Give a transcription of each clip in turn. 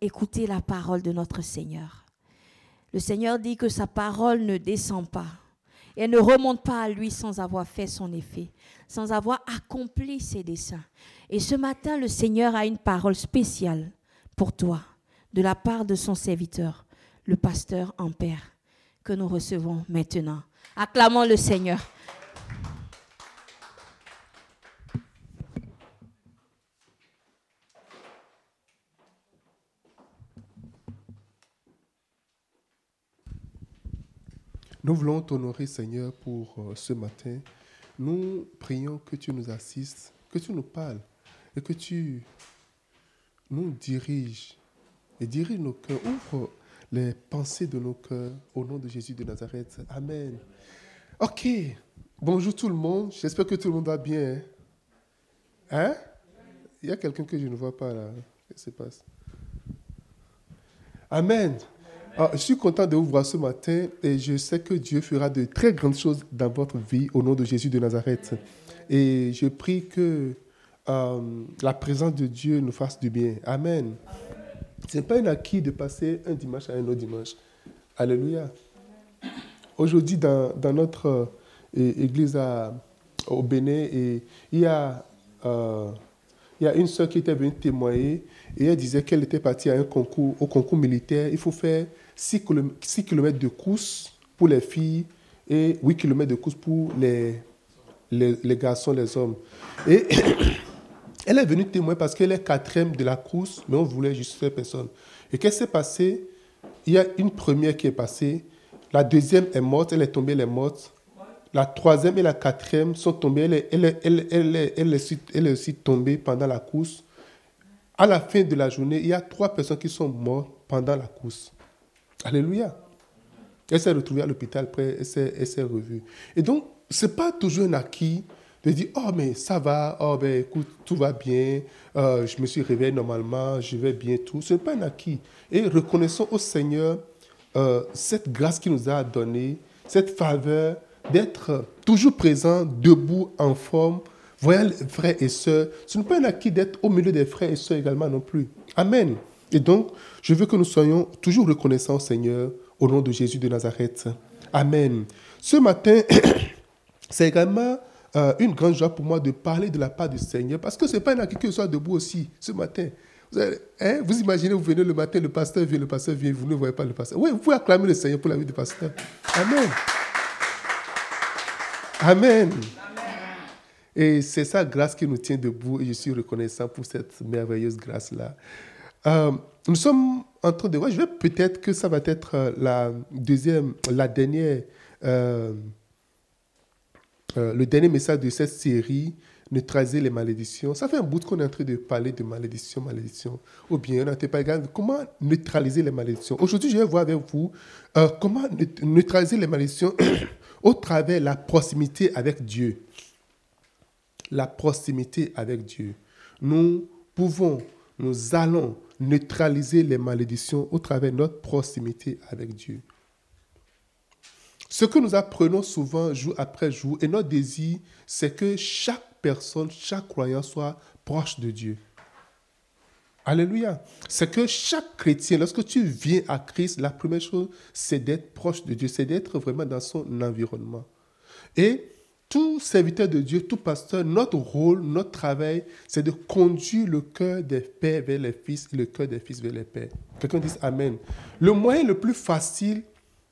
écouter la parole de notre Seigneur. Le Seigneur dit que sa parole ne descend pas et ne remonte pas à lui sans avoir fait son effet, sans avoir accompli ses desseins. Et ce matin, le Seigneur a une parole spéciale pour toi, de la part de son serviteur, le pasteur en père, que nous recevons maintenant. Acclamons le Seigneur. Nous voulons t'honorer, Seigneur, pour euh, ce matin. Nous prions que tu nous assistes, que tu nous parles et que tu nous diriges et dirige nos cœurs. Ouvre les pensées de nos cœurs au nom de Jésus de Nazareth. Amen. Ok. Bonjour tout le monde. J'espère que tout le monde va bien. Hein? Il y a quelqu'un que je ne vois pas là. Qu'est-ce qui se passe? Amen. Ah, je suis content de vous voir ce matin et je sais que Dieu fera de très grandes choses dans votre vie au nom de Jésus de Nazareth. Et je prie que euh, la présence de Dieu nous fasse du bien. Amen. Ce n'est pas un acquis de passer un dimanche à un autre dimanche. Alléluia. Aujourd'hui, dans, dans, notre euh, église à, au Bénin, il, y a, euh, il y a une soeur qui était venue témoigner et elle disait qu'elle était partie à un concours, au concours militaire. Il faut faire 6 km, de course pour les filles et 8 km de course pour les, les, garçons, les hommes. Et elle est venue témoigner parce qu'elle est quatrième de la course, mais on voulait juste faire personne. Et qu'est-ce qui s'est passé? Il y a une première qui est passée, la deuxième est morte, elle est tombée, elle est morte. La troisième et la quatrième sont tombées, elle est, elle, elle, elle, elle est aussi tombée pendant la course. À la fin de la journée, il y a trois personnes qui sont mortes pendant la course. Alléluia. Elle s'est retrouvée à l'hôpital, elle s'est revue. Et donc, ce n'est pas toujours un acquis de dire Oh, mais ça va, oh, ben écoute, tout va bien, euh, je me suis réveillé normalement, je vais bien, tout. Ce n'est pas un acquis. Et reconnaissons au Seigneur euh, cette grâce qu'il nous a donnée, cette faveur d'être toujours présent, debout, en forme, voyant les frères et sœurs. Ce n'est pas un acquis d'être au milieu des frères et sœurs également non plus. Amen. Et donc, je veux que nous soyons toujours reconnaissants au Seigneur au nom de Jésus de Nazareth. Amen. Ce matin, c'est également euh, une grande joie pour moi de parler de la part du Seigneur parce que ce n'est pas un acquis sois debout aussi ce matin. Vous, hein, vous, imaginez, vous venez le matin, le pasteur vient, le pasteur vient, vous ne voyez pas le pasteur. Oui, vous pouvez acclamer le Seigneur pour la vie du pasteur. Amen. Amen. Et c'est sa grâce qui nous tient debout et je suis reconnaissant pour cette merveilleuse grâce-là. Euh, nous sommes en train de voir, je vais peut-être que ça va être euh, la deuxième, la dernière, euh, le dernier message de cette série, neutraliser les malédictions. Ça fait un bout qu'on est en train de parler de malédiction, malédiction. Ou bien, on n'était pas comment neutraliser les malédictions? Aujourd'hui, je vais voir avec vous comment neutraliser les malédictions au travers la proximité avec Dieu. La proximité avec Dieu. Nous pouvons, nous allons neutraliser les malédictions au travers de notre proximité avec Dieu. Ce que nous apprenons souvent jour après jour et notre désir, c'est que chaque personne, chaque croyant soit proche de Dieu. Alléluia. C'est que chaque chrétien, lorsque tu viens à Christ, la première chose, c'est d'être proche de Dieu, c'est d'être vraiment dans son environnement. Et tout serviteur de Dieu, tout pasteur, notre rôle, notre travail, c'est de conduire le cœur des pères vers les fils et le cœur des fils vers les pères. Quelqu'un dit Amen. Le moyen le plus facile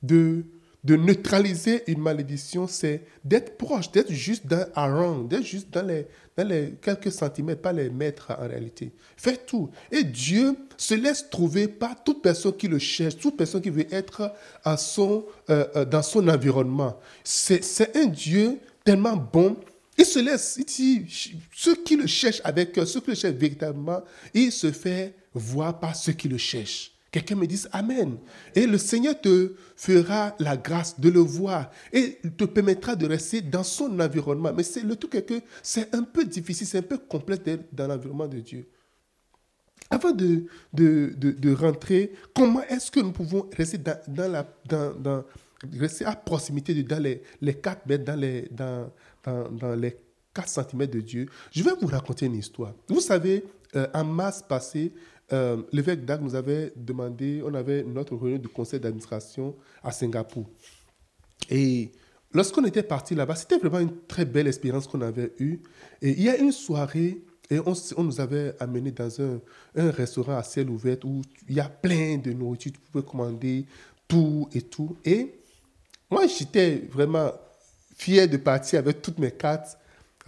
de, de neutraliser une malédiction, c'est d'être proche, d'être juste dans around, d'être juste dans les, quelques centimètres, pas les mètres en réalité. Fais tout. Et Dieu se laisse trouver par toute personne qui le cherche, toute personne qui veut être à son, euh, euh, dans son environnement. C'est un Dieu tellement bon. Il se laisse, ceux qui le cherchent avec ceux qui le cherchent véritablement, il se fait voir par ceux qui le cherchent. Quelqu'un me dit Amen. Et le Seigneur te fera la grâce de le voir et te permettra de rester dans son environnement. Mais c'est le tout que c'est un peu difficile, c'est un peu complexe d'être dans l'environnement de Dieu. Avant de, de, rentrer, comment est-ce que nous pouvons rester dans, la, rester à proximité de, dans les, les 4 mètres, dans les, dans, dans, les 4 cm de Dieu. Je vais vous raconter une histoire. Vous savez, euh, en mars passé, euh, l'évêque Dag nous avait demandé, on avait notre réunion du conseil d'administration à Singapour. Et lorsqu'on était parti là-bas, c'était vraiment une très belle expérience qu'on avait eue. Et il y a une soirée, et on, on nous avait amené dans un, un, restaurant à ciel ouvert où il y a plein de nourriture, tu pouvais commander tout et tout. Et moi, j'étais vraiment fier de partir avec toutes mes cartes.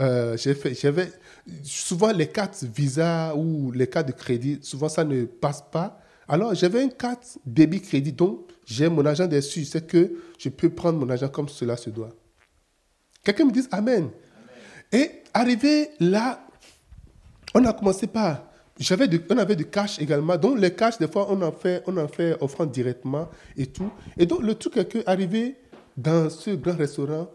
Euh, j'avais souvent les cartes Visa ou les cartes de crédit, souvent ça ne passe pas. Alors j'avais une carte débit crédit, donc j'ai mon argent dessus, c'est que je peux prendre mon argent comme cela se doit. Quelqu'un me dit Amen. Et arrivé là, on a commencé par j'avais on avait du cash également. Donc, les cash, des fois, on en fait, on en fait offrande directement et tout. Et donc, le truc est que, arrivé dans ce grand restaurant,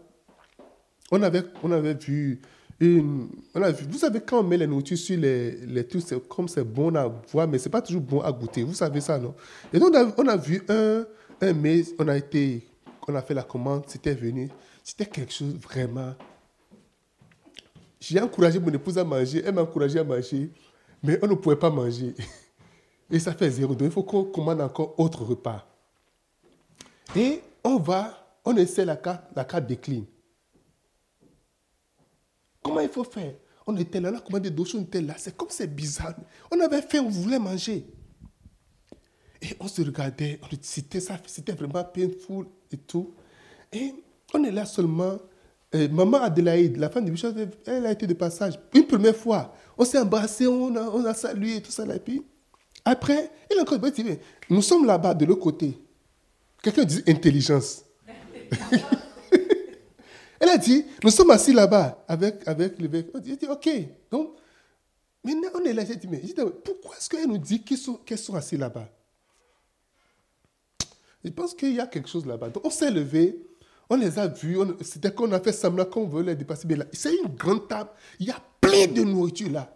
on avait, on avait vu une. On a vous savez, quand on met les nourritures sur les, les trucs, c'est comme c'est bon à voir, mais c'est pas toujours bon à goûter. Vous savez ça, non? Et donc, on a, on a vu un, un mais on a été. On a fait la commande, c'était venu. C'était quelque chose vraiment. J'ai encouragé mon épouse à manger, elle m'a encouragé à manger, mais on ne pouvait pas manger. Et ça fait zéro. Donc, il faut qu'on commande encore autre repas. Et on va, on essaie la carte, la carte décline. Comment il faut faire? On était là, on a commandé d'autres choses, on était là. C'est comme c'est bizarre. On avait faim, on voulait manger. Et on se regardait, c'était ça, c'était vraiment painful et tout. Et on est là seulement. Euh, maman Adélaïde, la femme de Bishop, elle a été de passage. Une première fois, on s'est embrassé, on a, on a salué tout ça. Et puis, après, il a encore dit, nous sommes là-bas de l'autre côté. Quelqu'un dit intelligence. Elle a dit, nous sommes assis là-bas avec, avec l'évêque. J'ai dit, OK. Donc, maintenant, on est là. J'ai dit, mais pourquoi est-ce qu'elle nous dit qu'ils sont, sont assis là-bas? Je pense qu'il y a quelque chose là-bas. Donc, on s'est levé, on les a vus. C'était qu'on a fait semblant qu'on veut les dépasser. Mais là, c'est une grande table. Il y a plein de nourriture là.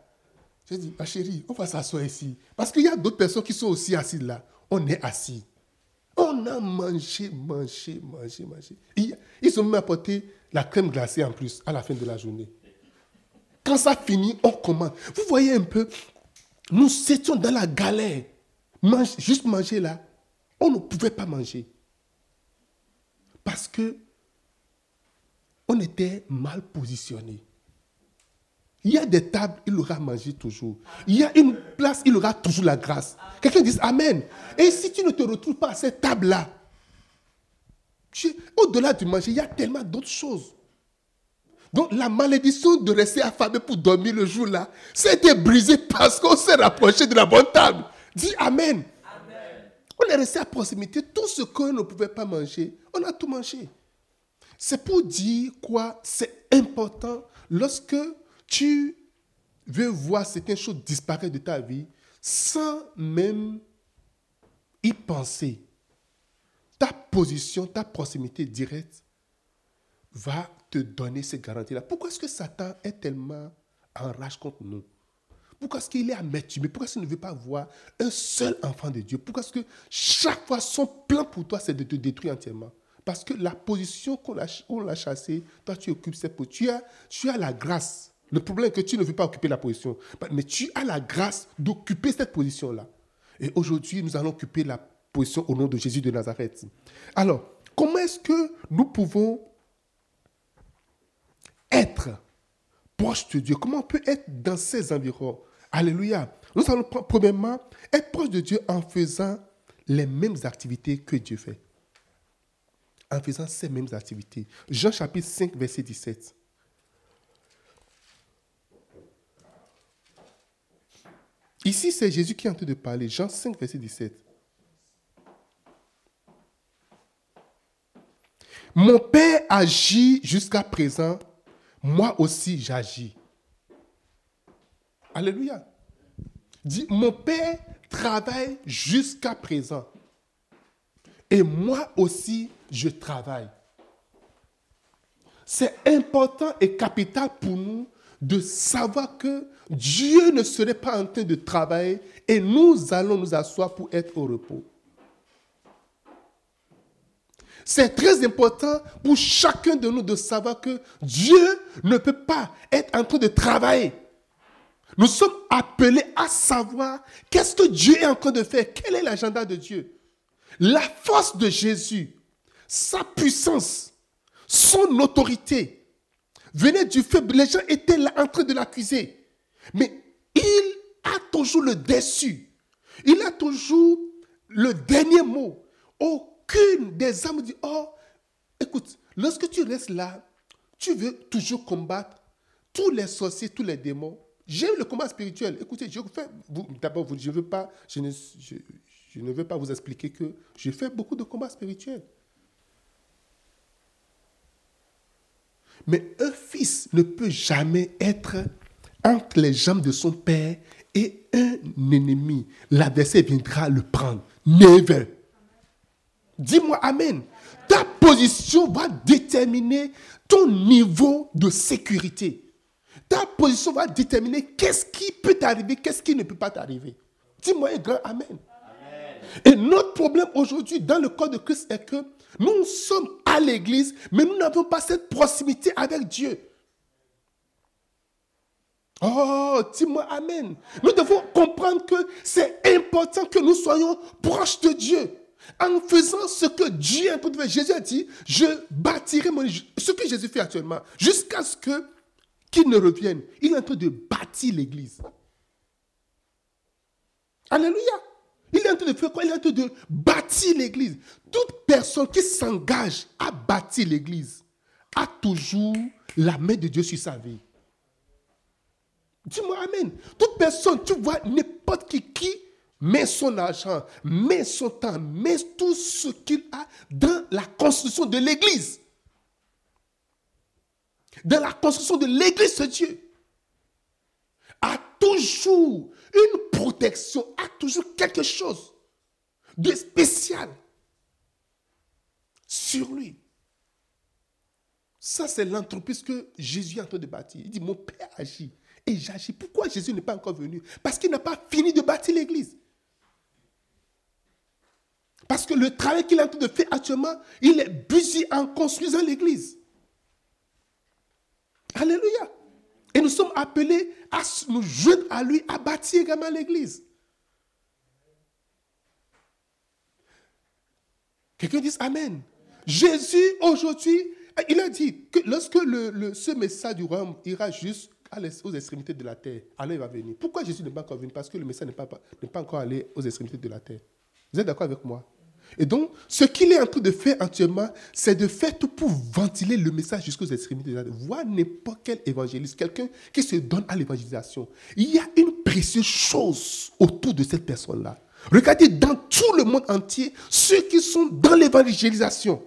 J'ai dit, ma chérie, on va s'asseoir ici. Parce qu'il y a d'autres personnes qui sont aussi assises là. On est assis. On a mangé, mangé, mangé, mangé. Ils ont même apporté la crème glacée en plus à la fin de la journée. Quand ça finit, on commande. Vous voyez un peu, nous étions dans la galère. juste manger là, on ne pouvait pas manger. Parce que on était mal positionné. Il y a des tables, il aura mangé toujours. Il y a une place, il aura toujours la grâce. Quelqu'un dit Amen. Et si tu ne te retrouves pas à cette table-là, au-delà du manger, il y a tellement d'autres choses. Donc la malédiction de rester affamé pour dormir le jour-là, c'était brisé parce qu'on s'est rapproché de la bonne table. Dis Amen. On est resté à proximité. Tout ce qu'on ne pouvait pas manger, on a tout mangé. C'est pour dire quoi? C'est important lorsque tu veux voir certaines choses disparaître de ta vie sans même y penser ta position, ta proximité directe va te donner ces garanties-là. Pourquoi est-ce que Satan est tellement en rage contre nous? Pourquoi est-ce qu'il est amertume? Pourquoi est-ce qu'il ne veut pas voir un seul enfant de Dieu? Pourquoi est-ce que chaque fois son plan pour toi, c'est de te détruire entièrement? Parce que la position qu'on l'a chassée, toi tu occupes cette position. Tu as la grâce. Le problème est que tu ne veux pas occuper la position. Mais tu as la grâce d'occuper cette position-là. Et aujourd'hui, nous allons occuper la au nom de Jésus de Nazareth. Alors, comment est-ce que nous pouvons être proches de Dieu? Comment on peut être dans ces environs? Alléluia. Nous allons premièrement être proche de Dieu en faisant les mêmes activités que Dieu fait. En faisant ces mêmes activités. Jean chapitre 5, verset 17. Ici, c'est Jésus qui est en train de parler. Jean 5, verset 17. Mon Père agit jusqu'à présent, moi aussi j'agis. Alléluia. Dit, mon Père travaille jusqu'à présent. Et moi aussi, je travaille. C'est important et capital pour nous de savoir que Dieu ne serait pas en train de travailler et nous allons nous asseoir pour être au repos. C'est très important pour chacun de nous de savoir que Dieu ne peut pas être en train de travailler Nous sommes appelés à savoir qu'est-ce que Dieu est en train de faire, quel est l'agenda de Dieu. La force de Jésus, sa puissance, son autorité venait du faible. Les gens étaient là en train de l'accuser. Mais il a toujours le dessus. Il a toujours le dernier mot. Aucune des âmes dit, oh, écoute, lorsque tu restes là, tu veux toujours combattre tous les sorciers, tous les démons. J'aime le combat spirituel. Écoutez, je fais, d'abord, je, veux pas, je, ne, je ne veux pas vous expliquer que j'ai fait beaucoup de combats spirituels. Mais un fils ne peut jamais être entre les jambes de son père et un ennemi. L'adversaire viendra le prendre. Never. Dis-moi Amen. Ta position va déterminer ton niveau de sécurité. Ta position va déterminer qu'est-ce qui peut t'arriver, qu'est-ce qui ne peut pas t'arriver. Dis-moi un grand Amen. Et notre problème aujourd'hui dans le corps de Christ est que nous sommes l'église, mais nous n'avons pas cette proximité avec Dieu. Oh, dis-moi Amen. Nous devons comprendre que c'est important que nous soyons proches de Dieu. En faisant ce que Dieu a fait. Jésus a dit, je bâtirai mon... Ce que Jésus fait actuellement, jusqu'à ce que qu'il ne revienne. Il est en train de bâtir l'église. Alléluia. Il est en train de faire quoi? Il est en train de bâtir l'église. Toute personne qui s'engage à bâtir l'église a toujours la main de Dieu sur sa vie. Dis-moi Amen. Toute personne, tu vois, n'importe qui qui met son argent, met son temps, met tout ce qu'il a dans la construction de l'église. Dans la construction de l'église de Dieu. A toujours une protection, a toujours quelque chose de spécial sur lui. Ça, c'est l'entreprise que Jésus est en train de bâtir. Il dit, mon Père agit et j'agis. Pourquoi Jésus n'est pas encore venu? Parce qu'il n'a pas fini de bâtir l'église. Parce que le travail qu'il est en train de faire actuellement, il est busy en construisant l'église. Alléluia. Et nous sommes appelés à nous joindre à lui, à bâtir également l'église. Quelqu'un dit Amen. Jésus, aujourd'hui, il a dit que lorsque le, ce message du royaume ira juste aux extrémités de la terre, alors il va venir. Pourquoi Jésus n'est pas encore venu Parce que le message n'est pas, pas encore allé aux extrémités de la terre. Vous êtes d'accord avec moi? Et donc, ce qu'il est en train de faire actuellement, c'est de faire tout pour ventiler le message jusqu'aux extrémités. Voir n'importe quel évangéliste, quelqu'un qui se donne à l'évangélisation. Il y a une précieuse chose autour de cette personne-là. Regardez dans tout le monde entier ceux qui sont dans l'évangélisation.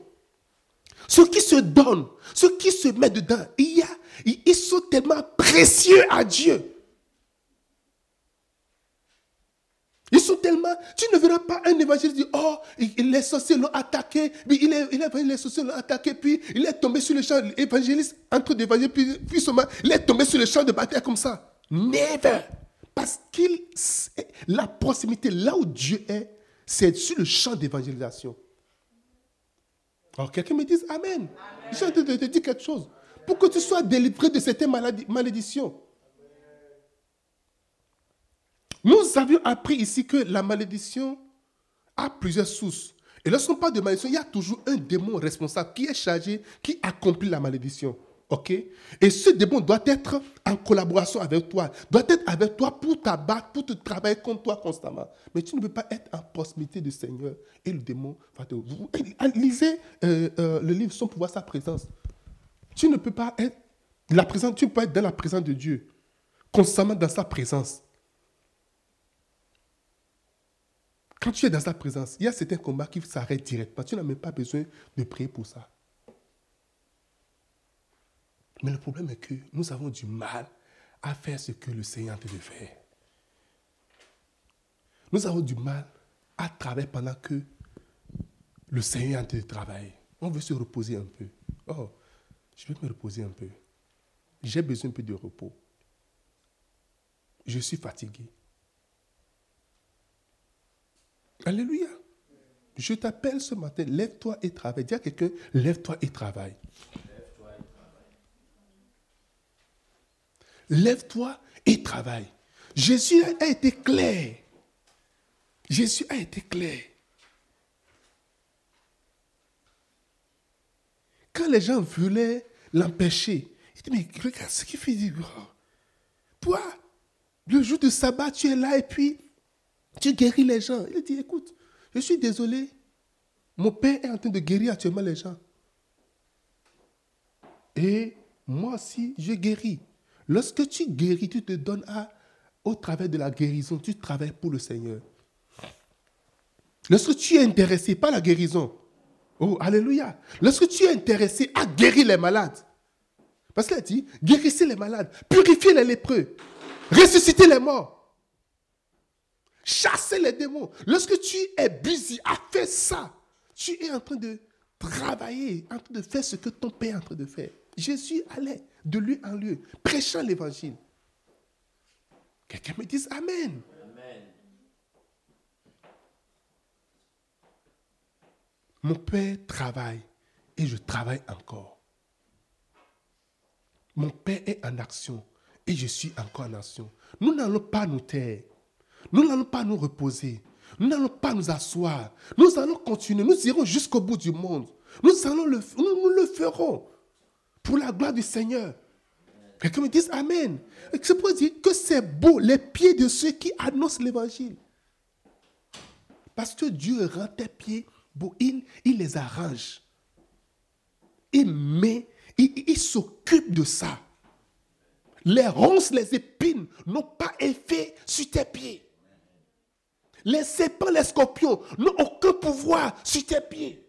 Ceux qui se donnent, ceux qui se mettent dedans. Il y a, ils sont tellement précieux à Dieu. Ils sont tellement. Tu ne verras pas un évangéliste dire Oh, les sorciers l'ont attaqué, puis il est, il est, les sorciers l'ont attaqué, puis il est tombé sur le champ. L'évangéliste, entre d'évangéliser, puis, puis il est tombé sur le champ de bataille comme ça. Never. Parce qu'il. La proximité, là où Dieu est, c'est sur le champ d'évangélisation. Alors quelqu'un me dise Amen. Je suis en train de te dire quelque chose. Pour que tu sois délivré de cette malédiction. Nous avions appris ici que la malédiction a plusieurs sources. Et lorsqu'on parle de malédiction, il y a toujours un démon responsable qui est chargé, qui accomplit la malédiction. Et ce démon doit être en collaboration avec toi, doit être avec toi pour t'abattre, pour te travailler contre toi constamment. Mais tu ne peux pas être en proximité du Seigneur et le démon va te. Lisez euh, euh, le livre Son pouvoir, sa présence. Tu ne peux pas être. La présence, tu peux être dans la présence de Dieu, constamment dans sa présence. Quand tu es dans sa présence, il y a certains combats qui s'arrêtent directement. Tu n'as même pas besoin de prier pour ça. Mais le problème est que nous avons du mal à faire ce que le Seigneur de faire. Nous avons du mal à travailler pendant que le Seigneur te de travailler. On veut se reposer un peu. Oh, je vais me reposer un peu. J'ai besoin un peu de repos. Je suis fatigué. Alléluia. Je t'appelle ce matin, lève-toi et travaille. Dis à quelqu'un, lève-toi et travaille. lève-toi et travaille. Jésus a été clair. Jésus a été clair. Quand les gens voulaient l'empêcher, il dit, mais regarde ce qu'il fait. Toi, le jour de sabbat, tu es là et puis tu guéris les gens. Il dit, écoute, je suis désolé. Mon père est en train de guérir actuellement les gens. Et moi aussi, je guéris. Lorsque tu guéris, tu te donnes au travers de la guérison, tu travailles pour le Seigneur. Lorsque tu es intéressé par la guérison, oh, alléluia. Lorsque tu es intéressé à guérir les malades, parce qu'il a dit, guérissez les malades, purifiez les lépreux, ressuscitez les morts, chassez les démons. Lorsque tu es busy à faire ça, tu es en train de travailler, en train de faire ce que ton père est en train de faire. Jésus allait de lieu en lieu, prêchant l'évangile. Quelqu'un me dise Amen. Amen. Mon père travaille et je travaille encore. Mon père est en action et je suis encore en action. Nous n'allons pas nous taire. Nous n'allons pas nous reposer. Nous n'allons pas nous asseoir. Nous allons continuer. Nous irons jusqu'au bout du monde. Nous, allons le, nous, le ferons pour la gloire du Seigneur. Quelqu'un me dise Amen. C'est pour dire que c'est beau les pieds de ceux qui annoncent l'évangile. Parce que Dieu rend tes pieds beaux. Il, les arrange. Il met, il s'occupe de ça. Les ronces, les épines n'ont pas effet sur tes pieds. Les serpents, les scorpions n'ont aucun pouvoir sur tes pieds.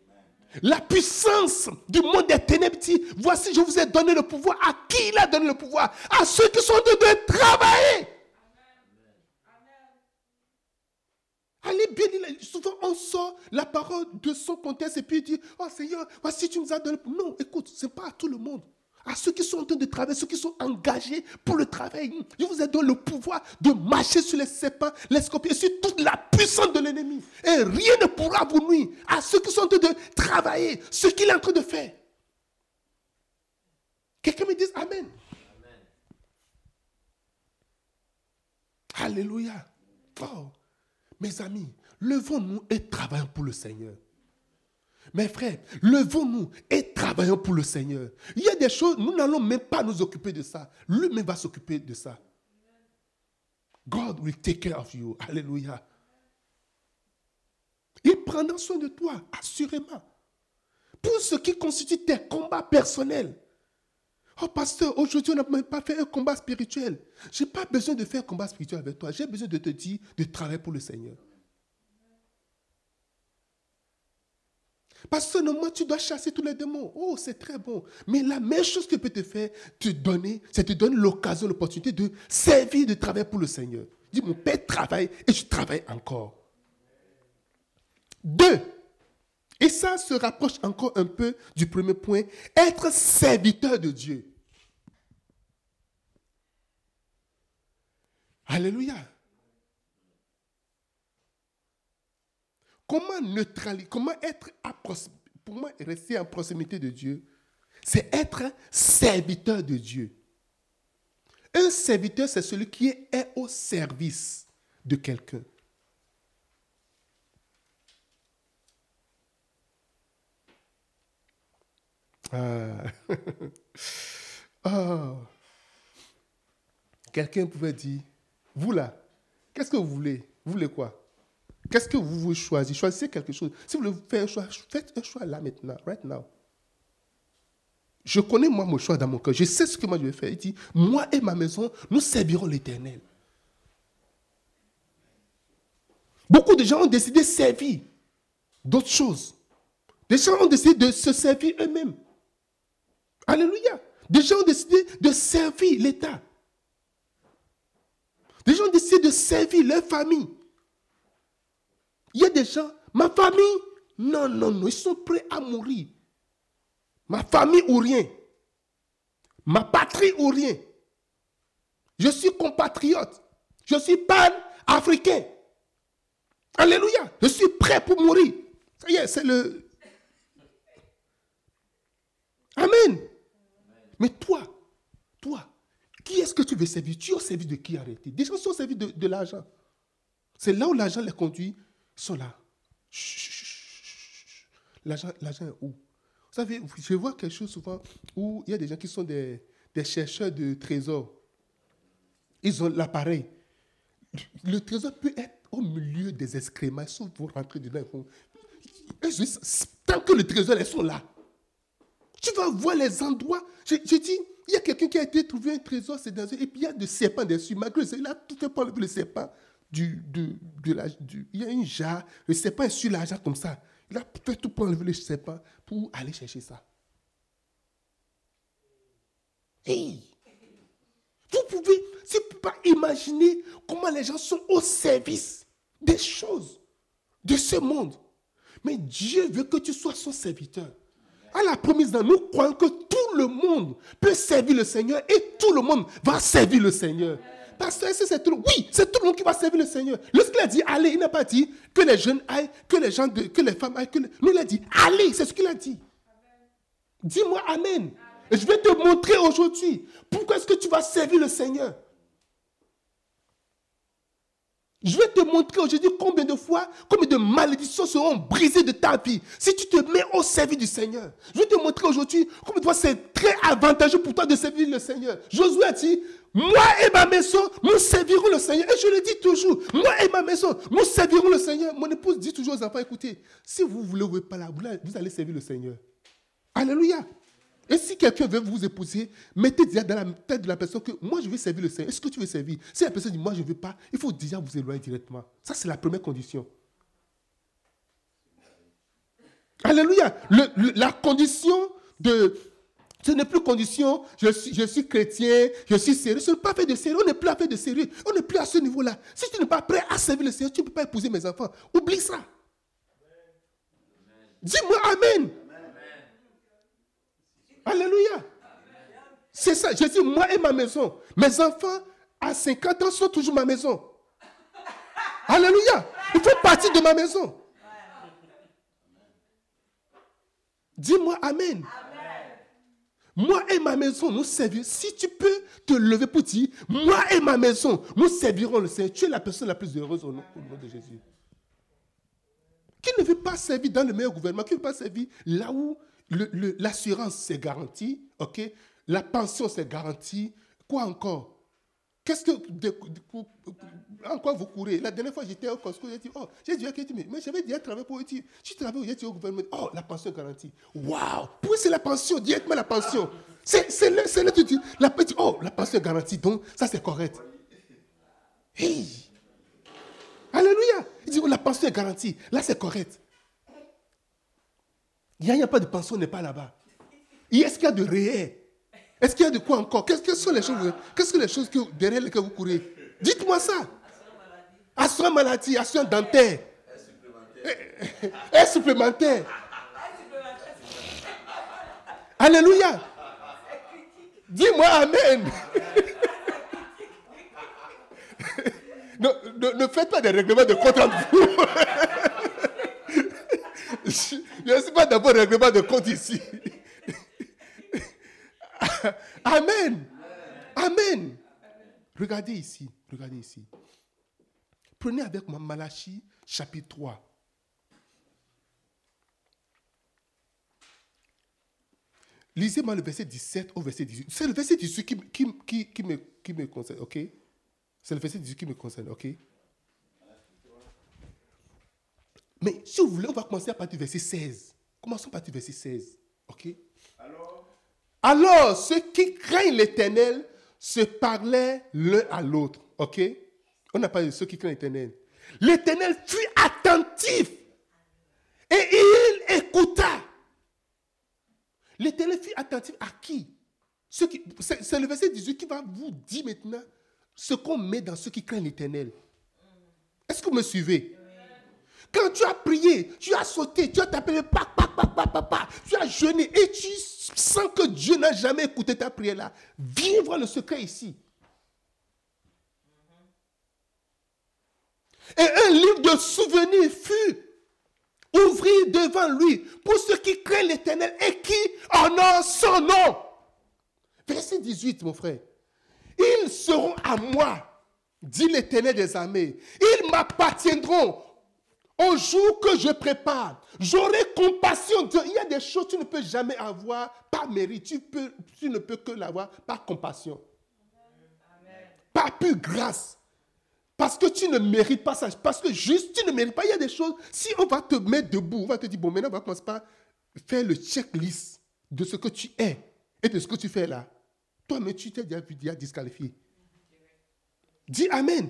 La puissance du monde des ténèbres dit, voici, je vous ai donné le pouvoir. À qui il a donné le pouvoir? À ceux qui sont de, de travailler. Allez bien, souvent on sort la parole de son contexte et puis il dit, oh Seigneur, voici tu nous as donné. Non, écoute, ce n'est pas à tout le monde à ceux qui sont en train de travailler, ceux qui sont engagés pour le travail. Je vous ai donné le pouvoir de marcher sur les serpents, les scorpions, sur toute la puissance de l'ennemi. Et rien ne pourra vous nuire à ceux qui sont en train de travailler, ce qu'il est en train de faire. Quelqu'un me dise Amen. Alléluia. Oh, mes amis, levons-nous et travaillons pour le Seigneur. Mes frères, levons-nous et travaillons pour le Seigneur. Il y a des choses, nous n'allons même pas nous occuper de ça. Lui-même va s'occuper de ça. God will take care of you. Alléluia. Il prendra soin de toi, assurément. Pour ce qui constitue tes combats personnels. Oh, pasteur, aujourd'hui, on n'a même pas fait un combat spirituel. Je n'ai pas besoin de faire un combat spirituel avec toi. J'ai besoin de te dire de travailler pour le Seigneur. Parce que moi, tu dois chasser tous les démons. Oh, c'est très bon. Mais la meilleure chose que peut te faire, te donner, c'est te donner l'occasion, l'opportunité de servir, de travailler pour le Seigneur. Dis, mon Père travaille et je travaille encore. Deux, et ça se rapproche encore un peu du premier point, être serviteur de Dieu. Alléluia. Comment neutraliser, comment être à pour moi, rester en proximité de Dieu, c'est être serviteur de Dieu. Un serviteur, c'est celui qui est au service de quelqu'un. Ah. ah. Quelqu'un pouvait dire, vous là, qu'est-ce que vous voulez? Vous voulez quoi? Qu'est-ce que vous voulez choisir? Choisissez quelque chose. Si vous voulez faire un choix, faites un choix là maintenant, right now. Je connais moi mon choix dans mon cœur. Je sais ce que moi je vais faire. Il dit, moi et ma maison, nous servirons l'Éternel. Beaucoup de gens ont décidé de servir d'autres choses. Des gens ont décidé de se servir eux-mêmes. Alléluia. Des gens ont décidé de servir l'État. Des gens ont décidé de servir leur famille. Il y a des gens, ma famille, non, non, non, ils sont prêts à mourir. Ma famille ou rien. Ma patrie ou rien. Je suis compatriote. Je suis pan-africain. Alléluia. Je suis prêt pour mourir. Ça y est, c'est le. Amen. Mais toi, toi, Qui est-ce que tu veux servir? Tu es au service de qui arrêter? Des gens sont au service de, l'argent. C'est là où l'argent les conduit. Ils sont là. L'argent est où? Vous savez, je vois quelque chose souvent où il y a des gens qui sont des, des chercheurs de trésors. Ils ont l'appareil. Le trésor peut être au milieu des excréments. Si vous rentrez dedans, tant que le trésor est sont là. Tu vas voir les endroits. Je, dis, il y a quelqu'un qui a été trouvé un trésor, c'est dans un, et puis il y a des serpents dessus. Malgré ça, il a tout fait pour le serpent. Il y a une jarre, le serpent est sur la jarre comme ça. Il a fait tout pour enlever le serpent pour aller chercher ça. Vous pouvez, si vous ne pouvez pas imaginer comment les gens sont au service des choses de ce monde. Mais Dieu veut que tu sois son serviteur. À la promesse nous croyons que tout le monde peut servir le Seigneur et tout le monde va servir le Seigneur. C'est tout, oui, c'est tout le monde qui va servir le Seigneur. Lorsqu'il a dit allez, il n'a pas dit que les jeunes aillent, que les gens, que les femmes aillent. Que il a dit allez, c'est ce qu'il a dit. Dis-moi amen. Et je vais te montrer aujourd'hui pourquoi est-ce que tu vas servir le Seigneur. Je vais te montrer aujourd'hui combien de fois, combien de malédictions seront brisées de ta vie si tu te mets au service du Seigneur. Je vais te montrer aujourd'hui combien de fois c'est très avantageux pour toi de servir le Seigneur. Josué a dit, moi et ma maison, nous servirons le Seigneur. Et je le dis toujours, moi et ma maison, nous servirons le Seigneur. Mon épouse dit toujours aux enfants, écoutez, si vous ne voulez pas là, vous allez servir le Seigneur. Alléluia. Et si quelqu'un veut vous épouser, mettez déjà dans la tête de la personne que moi je veux servir le Seigneur. Est-ce que tu veux servir? Si la personne dit moi je ne veux pas, il faut déjà vous éloigner directement. Ça, c'est la première condition. Alléluia. la condition de. Ce n'est plus condition, je suis, chrétien, je suis sérieux. Ce n'est pas fait de sérieux. On n'est plus à faire de sérieux. On n'est plus à ce niveau-là. Si tu n'es pas prêt à servir le Seigneur, tu ne peux pas épouser mes enfants. Oublie ça. Dis-moi Amen. Alléluia. C'est ça. Dis, moi et ma maison. Mes enfants, à 50 ans, sont toujours ma maison. Alléluia. Il faut partir de ma maison. Dis-moi Amen. Moi et ma maison, nous servirons. Si tu peux te lever pour dire, moi et ma maison, nous servirons le Seigneur. Tu es la personne la plus heureuse au nom de Jésus. Qui ne veut pas servir dans le meilleur gouvernement, qui ne veut pas servir là où l'assurance, c'est garanti, ok? La pension, c'est garanti. Quoi encore? Qu'est-ce que. en quoi vous courez? La dernière fois, j'étais au Costco, j'ai dit, oh, j'ai dit, okay, mais j'avais déjà travaillé pour eux. Tu travailles où au gouvernement Oh, la pension est garantie. Waouh Pourquoi c'est la pension? Directement la pension. C'est là, c'est dis, la oh, la pension est garantie, donc ça c'est correct. Hey Alléluia Il dit, oh, la pension est garantie. Là, c'est correct. Il n'y a, pas de pension, n'est pas là-bas. Est-ce qu'il y a de réel? Est-ce qu'il y a de quoi encore? Qu'est-ce que sont les choses, qu'est-ce que les choses derrière lesquelles vous courez? Dites-moi ça. Assurance maladie, assurance dentaire. Un supplémentaire? Alléluia. Dis-moi Amen. ne, ne, faites pas des règlements de compte entre vous. Je ne suis pas d'abord règlement de compte ici. Amen. Amen. Regardez ici. Regardez ici. Prenez avec moi Malachie chapitre 3. Lisez-moi le verset 17 au verset 18. C'est le verset 18 qui, me, me concerne, ok? C'est le verset 18 qui me concerne, ok? Mais si vous voulez, on va commencer à partir du verset 16. Commençons par du verset 16. OK? Alors, Alors ceux qui craignent l'éternel se parlaient l'un à l'autre. OK? On n'a pas de ceux qui craignent l'éternel. L'éternel fut attentif et il écouta. L'éternel fut attentif à qui? C'est le verset 18 qui va vous dire maintenant ce qu'on met dans ceux qui craignent l'éternel. Est-ce que vous me suivez? Quand tu as prié, tu as sauté, tu as tapé le tu as jeûné et tu sens que Dieu n'a jamais écouté ta prière là, viens voir le secret ici. Et un livre de souvenirs fut ouvert devant lui pour ceux qui craignent l'éternel et qui honorent son nom. Verset 18, mon frère. ils seront à moi, dit l'Éternel des armées. Ils m'appartiendront au jour que je prépare. J'aurai compassion. Il y a des choses que tu ne peux jamais avoir par mérite. Tu, peux, tu ne peux que l'avoir par compassion. Par pure grâce. Parce que tu ne mérites pas ça. Parce que juste, tu ne mérites pas. Il y a des choses. Si on va te mettre debout, on va te dire, bon, maintenant, on va commencer par faire le checklist de ce que tu es et de ce que tu fais là. Toi-même, tu t'es déjà, déjà disqualifié. Dis Amen.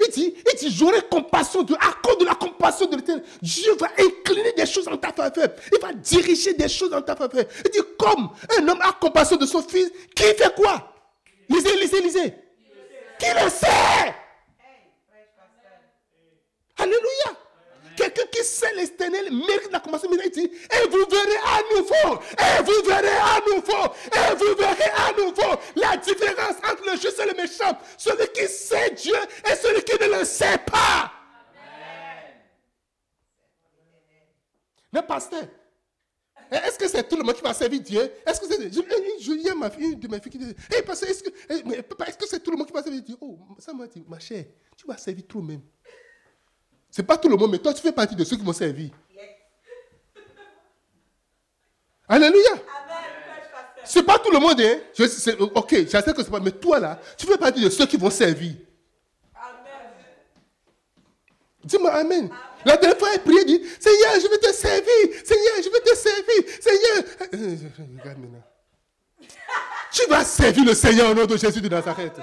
Il dit, il dit j'aurai compassion de, à cause de la compassion de l'éternel. Dieu va incliner des choses en ta faveur. Il va diriger des choses en ta faveur. Il dit, comme un homme a compassion de son fils, qui fait quoi? Lisez, lisez, lisez. Qui le sait Alléluia. Quelqu'un qui sait l'éternel mérite la compassion. Il dit, et vous verrez à nouveau, et vous verrez à nouveau, et vous verrez à nouveau la différence entre le juste et le méchant. Celui qui sait Dieu et celui qui ne le sait pas. Mais pasteur, est-ce que c'est tout le monde qui va servir Dieu? Est-ce que c'est. Je, ma fille, une de mes filles qui dit hey, pasteur, est-ce que, que c'est tout le monde qui va servir Dieu? Oh, ça m'a dit, ma chère, tu vas servir toi-même. Ce n'est pas tout le monde, mais toi, tu fais partie de ceux qui vont servir. Alléluia. Ce n'est pas tout le monde, hein? Je, ok, j'espère que c'est pas, mais toi là, tu fais partie de ceux qui vont servir. Amen. Dis-moi Amen. La dernière fois, elle priait, dit Seigneur, je vais te servir. Seigneur, je vais te servir. Seigneur. Regarde maintenant. tu vas servir le Seigneur au nom de Jésus de Nazareth.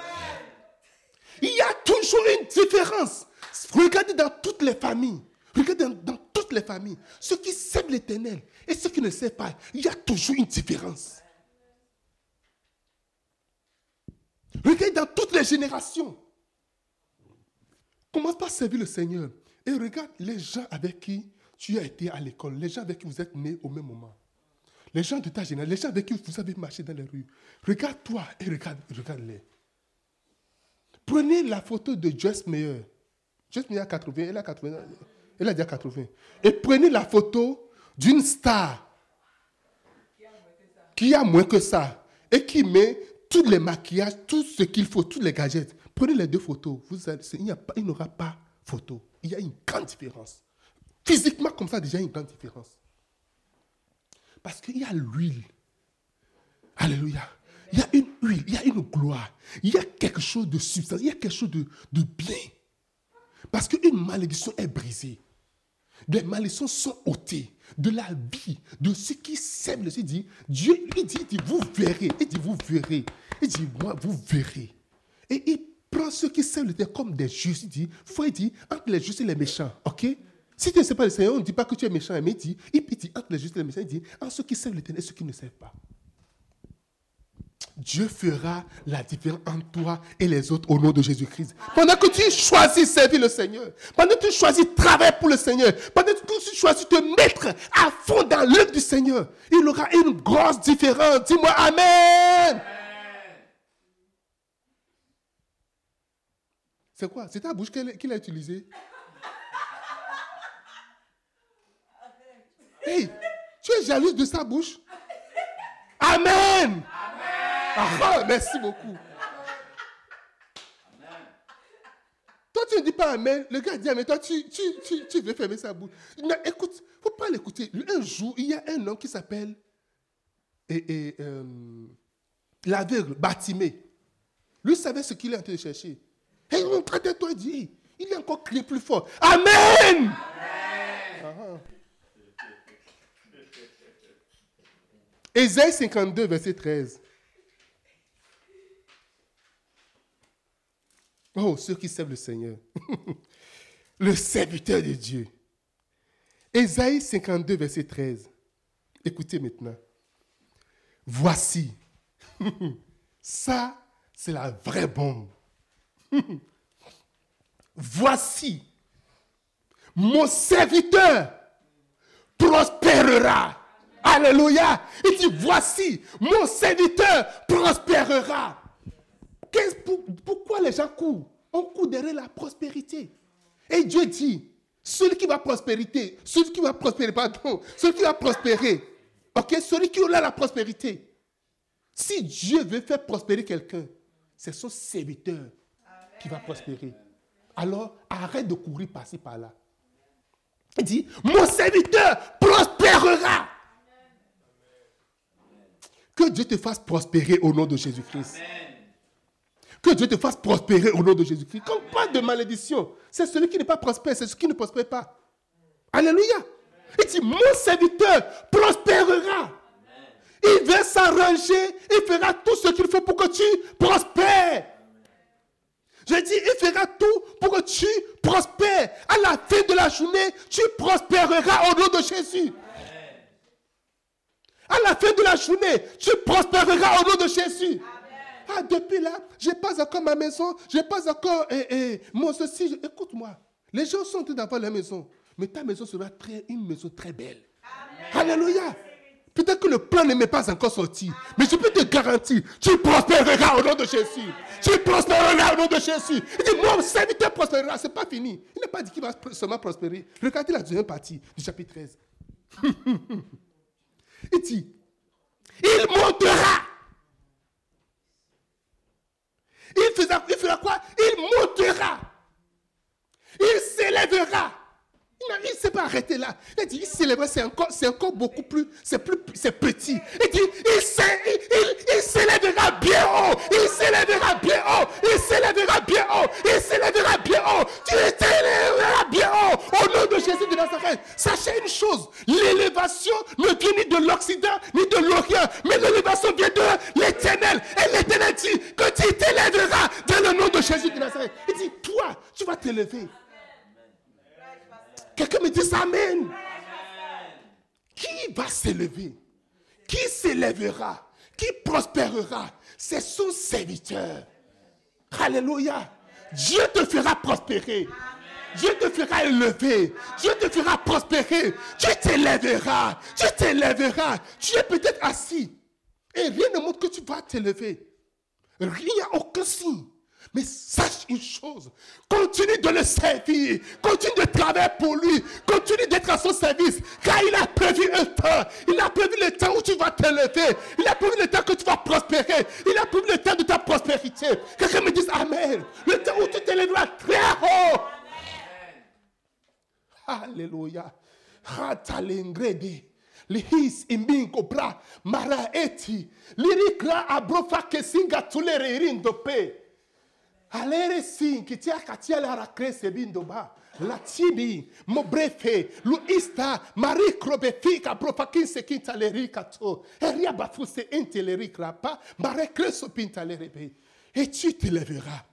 Il y a toujours une différence Regardez dans toutes les familles. Regardez dans, toutes les familles. Ceux qui savent l'éternel et ceux qui ne savent pas, il y a toujours une différence. Regardez dans toutes les générations. Commence par servir le Seigneur. Et regarde les gens avec qui tu as été à l'école, les gens avec qui vous êtes nés au même moment. Les gens de ta génération, les gens avec qui vous avez marché dans les rues. Regarde-toi et regarde, regarde-les. Prenez la photo de Joyce Meyer. Juste mis à 80, elle a 80, elle a déjà 80. Et prenez la photo d'une star qui a moins que ça et qui met tous les maquillages, tout ce qu'il faut, tous les gadgets. Prenez les deux photos. Vous il n'y aura pas photo. Il y a une grande différence. Physiquement, comme ça, déjà, une grande différence. Parce qu'il y a l'huile. Alléluia. Il y a une huile, il y a une gloire. Il y a quelque chose de substance, il y a quelque chose de, de bien. Parce qu'une malédiction est brisée. Les malédictions sont ôtées de la vie de ceux qui sèment le dit Dieu, il dit, dit, vous verrez. Il dit, vous verrez. Il dit, moi, vous verrez. Et il prend ceux qui sèment le terre comme des justes. Il dit, faut il entre les justes et les méchants. OK? Si tu ne sais pas le Seigneur, on ne dit pas que tu es méchant, mais il dit, il dit entre les justes et les méchants, il dit, entre ceux qui sèment le et ceux qui ne savent pas. Dieu fera la différence entre toi et les autres au nom de Jésus-Christ. Pendant que tu choisis servir le Seigneur, pendant que tu choisis travailler pour le Seigneur, pendant que tu choisis te mettre à fond dans l'œuvre du Seigneur, il y aura une grosse différence. Dis-moi Amen. C'est quoi? C'est ta bouche qu'il a utilisée? Hey, tu es jalouse de sa bouche? Amen. Ah, merci beaucoup. Toi, tu ne dis pas Amen. Le gars dit Amen. Toi, tu, tu, tu, tu veux fermer sa bouche. Non, écoute, il ne faut pas l'écouter. Un jour, il y a un homme qui s'appelle et, et, euh, l'aveugle, Batimé. Lui savait ce qu'il est en train de chercher. Et il de toi, dit, il est encore crié plus fort. Amen! Amen. Ah, Ésaïe 52, verset 13. Oh, ceux qui servent le Seigneur. le serviteur de Dieu. Ésaïe 52, verset 13. Écoutez maintenant. Voici. Ça, c'est la vraie bombe. Voici. Mon serviteur prospérera. Alléluia. Il dit, voici, mon serviteur prospérera pourquoi les gens courent? On court derrière la prospérité. Et Dieu dit, celui qui va prospérité, celui qui va prospérer, pardon, celui qui va prospérer, ok, celui qui aura la prospérité. Si Dieu veut faire prospérer quelqu'un, c'est son serviteur qui va prospérer. Alors, arrête de courir par-ci, par-là. Il dit, mon serviteur prospérera. Que Dieu te fasse prospérer au nom de Jésus-Christ. Que Dieu te fasse prospérer au nom de Jésus-Christ. Quand parle de malédiction, c'est celui qui n'est pas prospère, c'est celui qui ne prospère pas. Alléluia. Il dit, mon serviteur prospérera. Il va s'arranger, il fera tout ce qu'il faut pour que tu prospères. Je dis, il fera tout pour que tu prospères. À la fin de la journée, tu prospéreras au nom de Jésus. À la fin de la journée, tu prospéreras au nom de Jésus. Ah, depuis là, je n'ai pas encore ma maison, je n'ai pas encore eh, eh, mon ceci. Écoute-moi, les gens sont en train d'avoir leur maison, mais ta maison sera très, une maison très belle. Alléluia. Peut-être que le plan ne m'est pas encore sorti, mais je peux te garantir, tu prospéreras au nom de Jésus. Tu prospéreras au nom de Jésus. Il dit, mon serviteur prospérera, ce n'est pas fini. Il n'a pas dit qu'il va seulement prospérer. Regardez la deuxième partie du chapitre 13. il dit, il montera. Il fera, quoi? Il montera. Il s'élèvera. Il ne s'est pas arrêté là. Il dit, il s'élèvera, c'est encore, c'est encore beaucoup plus, c'est plus, c'est petit. Il dit, il s'élèvera bien haut. Il s'élèvera bien haut. Il s'élèvera bien haut. Il s'élèvera bien haut. Tu s'élèveras bien haut. Au nom de Jésus de Nazareth. Sachez une chose, l'élévation ne vient ni de l'Occident, ni de l'Orient, mais l'élévation vient de l'éternel. Et l'éternel dit que tu t'élèveras dans le nom de Jésus de Nazareth. Il dit, toi, tu vas t'élever. Quelqu'un me dit Amen. Qui va s'élever Qui s'élèvera Qui prospérera C'est son serviteur. Alléluia. Dieu te fera prospérer. Dieu te fera élever. Dieu te fera prospérer. Tu t'élèveras. Tu t'élèveras. Tu es peut-être assis. Et rien ne montre que tu vas t'élever. Rien, aucun signe. Mais sache une chose, continue de le servir, continue de travailler pour lui, continue d'être à son service, car il a prévu un temps, il a prévu le temps où tu vas t'élever, il a prévu le temps que tu vas prospérer, il a prévu le temps de ta prospérité. Quelqu'un me dise Amen, le temps où tu t'élèveras très haut. Alléluia. Lihis imbingo bra. Mara eti. Alere sin ki tia katia la rakre sebindo. La tibi mo brefe lu ista mari krobe fika profakin se kinta le rikato. Eria bafu se ente le rikrapa mare kreso pinta le rebe. Et tu te lèveras.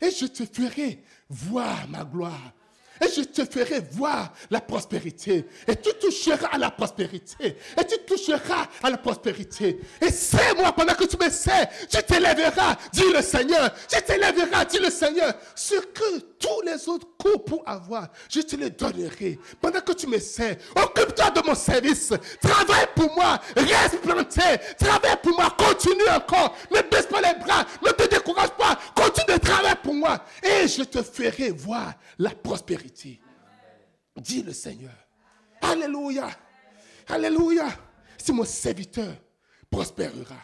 Et je te ferai voir ma gloire. Et je te ferai voir la prospérité. Et tu toucheras à la prospérité. Et tu toucheras à la prospérité. Et c'est moi pendant que tu me sais. Tu t'élèveras, dit le Seigneur. Tu t'élèveras, dit le Seigneur. Ce que tous les autres courent pour avoir, je te le donnerai. Pendant que tu me sais, occupe-toi de mon service. Travaille pour moi. Reste planté. Travaille pour moi. Continue encore. Ne baisse pas les bras. Ne te décourage pas. Continue de travailler pour moi. Et je te ferai voir la prospérité. Dit le Seigneur. Alléluia. Alléluia. Si mon serviteur prospérera.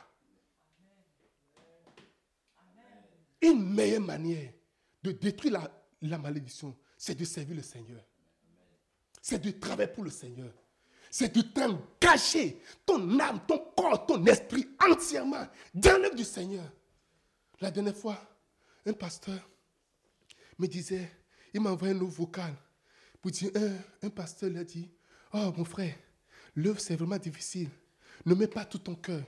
Une meilleure manière de détruire la, la malédiction, c'est de servir le Seigneur. C'est de travailler pour le Seigneur. C'est de t'engager ton âme, ton corps, ton esprit entièrement dans l'œuvre du Seigneur. La dernière fois, un pasteur me disait, il m'a envoyé un vocal pour dire, un, un pasteur lui a dit, oh mon frère, l'œuvre c'est vraiment difficile. Ne mets pas tout ton cœur.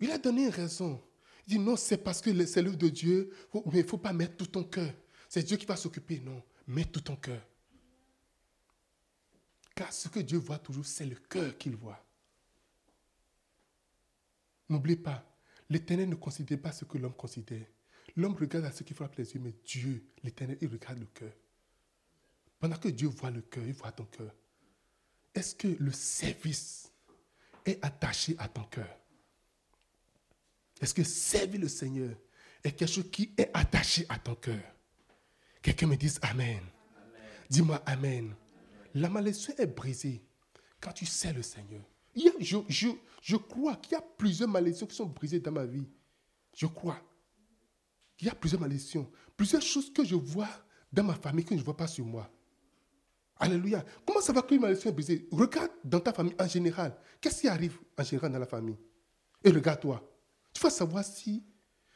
Il a donné une raison. Il dit, non, c'est parce que c'est l'œuvre de Dieu, mais il ne faut pas mettre tout ton cœur. C'est Dieu qui va s'occuper. Non, mets tout ton cœur. Car ce que Dieu voit toujours, c'est le cœur qu'il voit. N'oublie pas, l'Éternel ne considère pas ce que l'homme considère. L'homme regarde à ce qui frappe les yeux, mais Dieu, l'Éternel, il regarde le cœur. Pendant que Dieu voit le cœur, il voit ton cœur. Est-ce que le service est attaché à ton cœur? Est-ce que servir le Seigneur est quelque chose qui est attaché à ton cœur? Quelqu'un me dise Amen. Dis-moi Amen. La malédiction est brisée quand tu sais le Seigneur. je, je crois qu'il y a plusieurs malédictions qui sont brisées dans ma vie. Je crois. il y a plusieurs malédictions, plusieurs choses que je vois dans ma famille que je ne vois pas sur moi. Alléluia. Comment ça va que une malédiction est brisée? Regarde dans ta famille en général. Qu'est-ce qui arrive en général dans la famille? Et regarde-toi. Tu vas savoir si.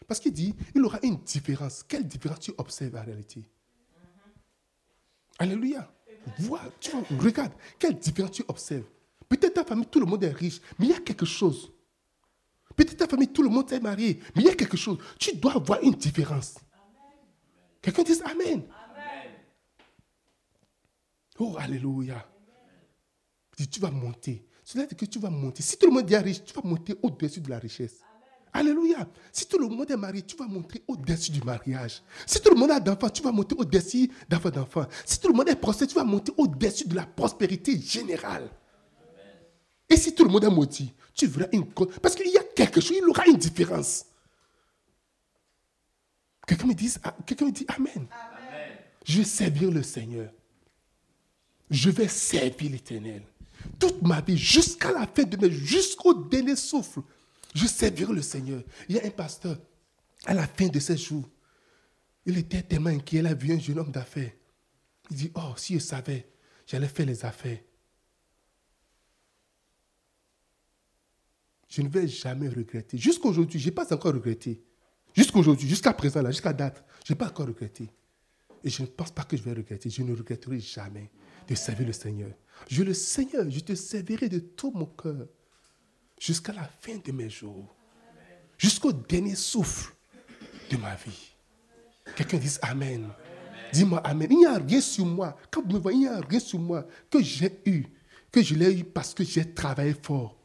Parce qu'il dit, il aura une différence. Quelle différence tu observes en réalité? Alléluia. Vois, tu vois, regarde, quelle différence tu observes. Peut-être ta famille, tout le monde est riche, mais il y a quelque chose. Peut-être ta famille, tout le monde est marié, mais il y a quelque chose. Tu dois voir une différence. Quelqu'un dit Amen. Oh, Alléluia. Tu vas monter. Cela dit que tu vas monter. Si tout le monde est riche, tu vas monter au-dessus de la richesse. Alléluia. Si tout le monde est marié, tu vas monter au-dessus du mariage. Si tout le monde a d'enfants, tu vas monter au-dessus d'enfants d'enfants. Si tout le monde est prospère, tu vas monter au-dessus de la prospérité générale. Et si tout le monde est maudit, tu verras une Parce qu'il y a quelque chose, il y aura une différence. Quelqu'un me dit, quelqu'un me dit Amen. Amen. Je vais servir le Seigneur. Je vais servir l'Éternel. Toute ma vie, jusqu'à la fin de mes jusqu'au dernier souffle, je servirai le Seigneur. Il y a un pasteur, à la fin de ses jours, il était tellement inquiet, il a vu un jeune homme d'affaires. Il dit, oh, si je savais, j'allais faire les affaires. Je ne vais jamais regretter. Jusqu'aujourd'hui, je n'ai pas encore regretté. Jusqu'aujourd'hui, jusqu'à présent, jusqu'à date, je n'ai pas encore regretté. Et je ne pense pas que je vais regretter. Je ne regretterai jamais de servir le Seigneur. Je le Seigneur, je te servirai de tout mon cœur jusqu'à la fin de mes jours, jusqu'au dernier souffle de ma vie. Quelqu'un dise Amen. Dis-moi Amen. Il n'y a rien sur moi. Quand vous me voyez, il n'y a rien sur moi que j'ai eu, que je l'ai eu parce que j'ai travaillé fort.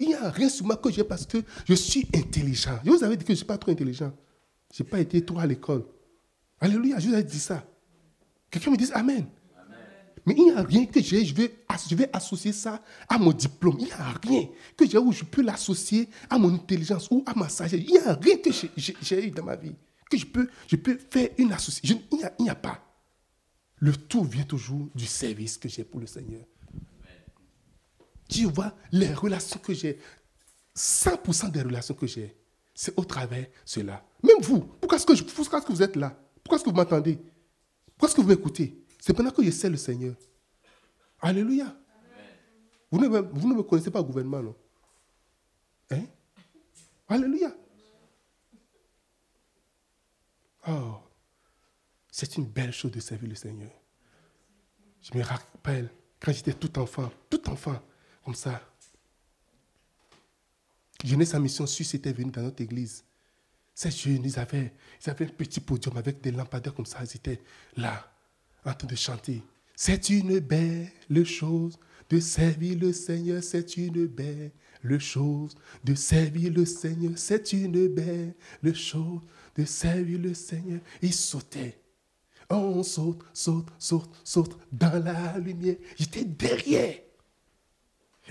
Il n'y a rien sur moi que j'ai parce que je suis intelligent. Je vous avais dit que je ne suis pas trop intelligent. Je n'ai pas été trop à l'école. Alléluia, je vous ai dit ça. Quelqu'un me dise Amen. Mais il n'y a rien que j'ai, je vais, je vais associer ça à mon diplôme. Il n'y a rien que j'ai où je peux l'associer à mon intelligence ou à ma sagesse. Il n'y a rien que j'ai eu dans ma vie que je peux, je peux faire une association. Il n'y a, pas. Le tout vient toujours du service que j'ai pour le Seigneur. Tu vois, les relations que j'ai, 100% des relations que j'ai, c'est au travers cela. Même vous, pourquoi est-ce que vous êtes là? Pourquoi est-ce que vous m'entendez? Pourquoi est-ce que vous m'écoutez? C'est pendant que je sais le Seigneur. Alléluia. Vous ne, vous ne me connaissez pas au gouvernement, non? Hein? Alléluia. Oh, c'est une belle chose de servir le Seigneur. Je me rappelle quand j'étais tout enfant, tout enfant, comme ça. Jeunesse sa mission Suisse était venu dans notre église. Ces jeunes, ils avaient, ils avaient un petit podium avec des lampadaires comme ça. Ils étaient là en train de chanter. C'est une belle chose de servir le Seigneur, c'est une belle chose de servir le Seigneur, c'est une belle chose de servir le Seigneur. Il sautait. On saute, saute, saute, saute dans la lumière. J'étais derrière.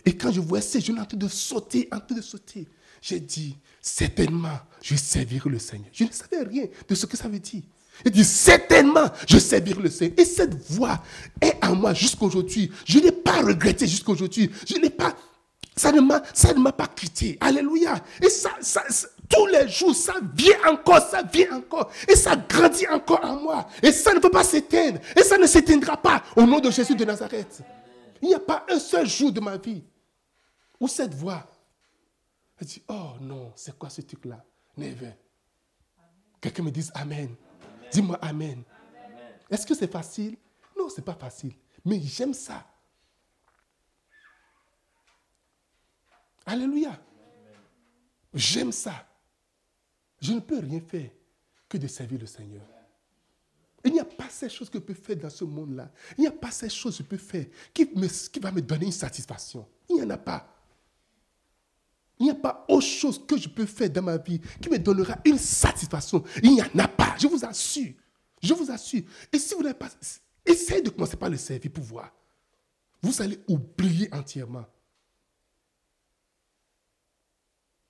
Et quand je voyais ces jeunes en train de sauter, en train de sauter, j'ai dit, certainement, je vais servir le Seigneur. Je ne savais rien de ce que ça veut dire. Il dit, certainement, je servirai le Seigneur. Et cette voix est en moi jusqu'aujourd'hui. Je n'ai pas regretté jusqu'aujourd'hui. Je n'ai pas, ça ne m'a, pas quitté. Alléluia. Et ça, ça, tous les jours, ça vient encore, ça vient encore. Et ça grandit encore en moi. Et ça ne peut pas s'éteindre. Et ça ne s'éteindra pas au nom de Jésus de Nazareth. Il n'y a pas un seul jour de ma vie où cette voix elle dit, oh non, c'est quoi ce truc-là? Never. Quelqu'un me dise Amen. Dis-moi Amen. Est-ce que c'est facile? Non, ce n'est pas facile. Mais j'aime ça. Alléluia. J'aime ça. Je ne peux rien faire que de servir le Seigneur. Il n'y a pas ces choses que je peux faire dans ce monde-là. Il n'y a pas ces choses que je peux faire qui, me, qui va me donner une satisfaction. Il n'y en a pas. Il n'y a pas autre chose que je peux faire dans ma vie qui me donnera une satisfaction. Il n'y en a pas, je vous assure. Je vous assure. Et si vous n'avez pas... Essayez de commencer par le servir pour voir. Vous allez oublier entièrement.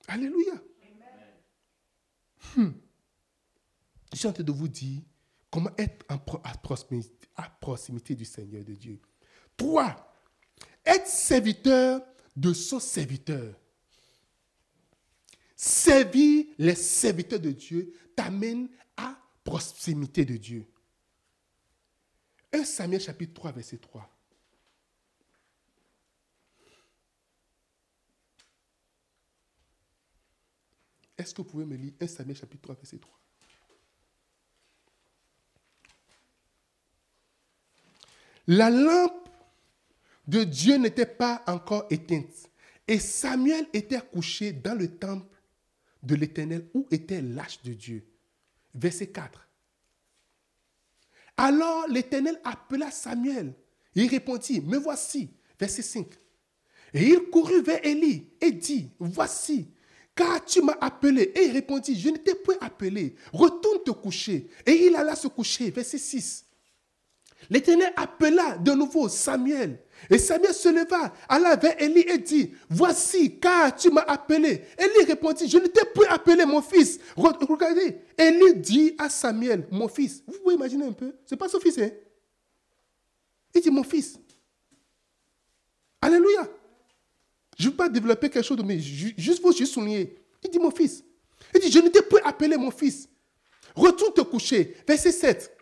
Alléluia. Hmm. Je suis en train de vous dire comment être à proximité, à proximité du Seigneur de Dieu. Trois, être serviteur de son serviteur. Servir les serviteurs de Dieu t'amène à proximité de Dieu. 1 Samuel chapitre 3, verset 3. Est-ce que vous pouvez me lire 1 Samuel chapitre 3, verset 3 La lampe de Dieu n'était pas encore éteinte. Et Samuel était couché dans le temple de l'Éternel où était l'arche de Dieu? Verset 4. Alors l'Éternel appela Samuel. Il répondit, me voici. Verset 5. Et il courut vers Élie et dit, voici, car tu m'as appelé. Et il répondit, je ne t'ai point appelé. Retourne te coucher. Et il alla se coucher. Verset 6. L'Éternel appela de nouveau Samuel. Et Samuel se leva, alla vers Élie et dit, voici, car tu m'as appelé. Élie répondit, je ne t'ai plus appelé mon fils. Regardez, Élie dit à Samuel, mon fils. Vous pouvez imaginer un peu, c'est pas son fils, hein? Il dit, mon fils. Alléluia. Je ne veux pas développer quelque chose, mais juste pour juste souligner. Il dit, mon fils. Il dit, je ne t'ai plus appelé mon fils. Retourne te coucher. Verset 7.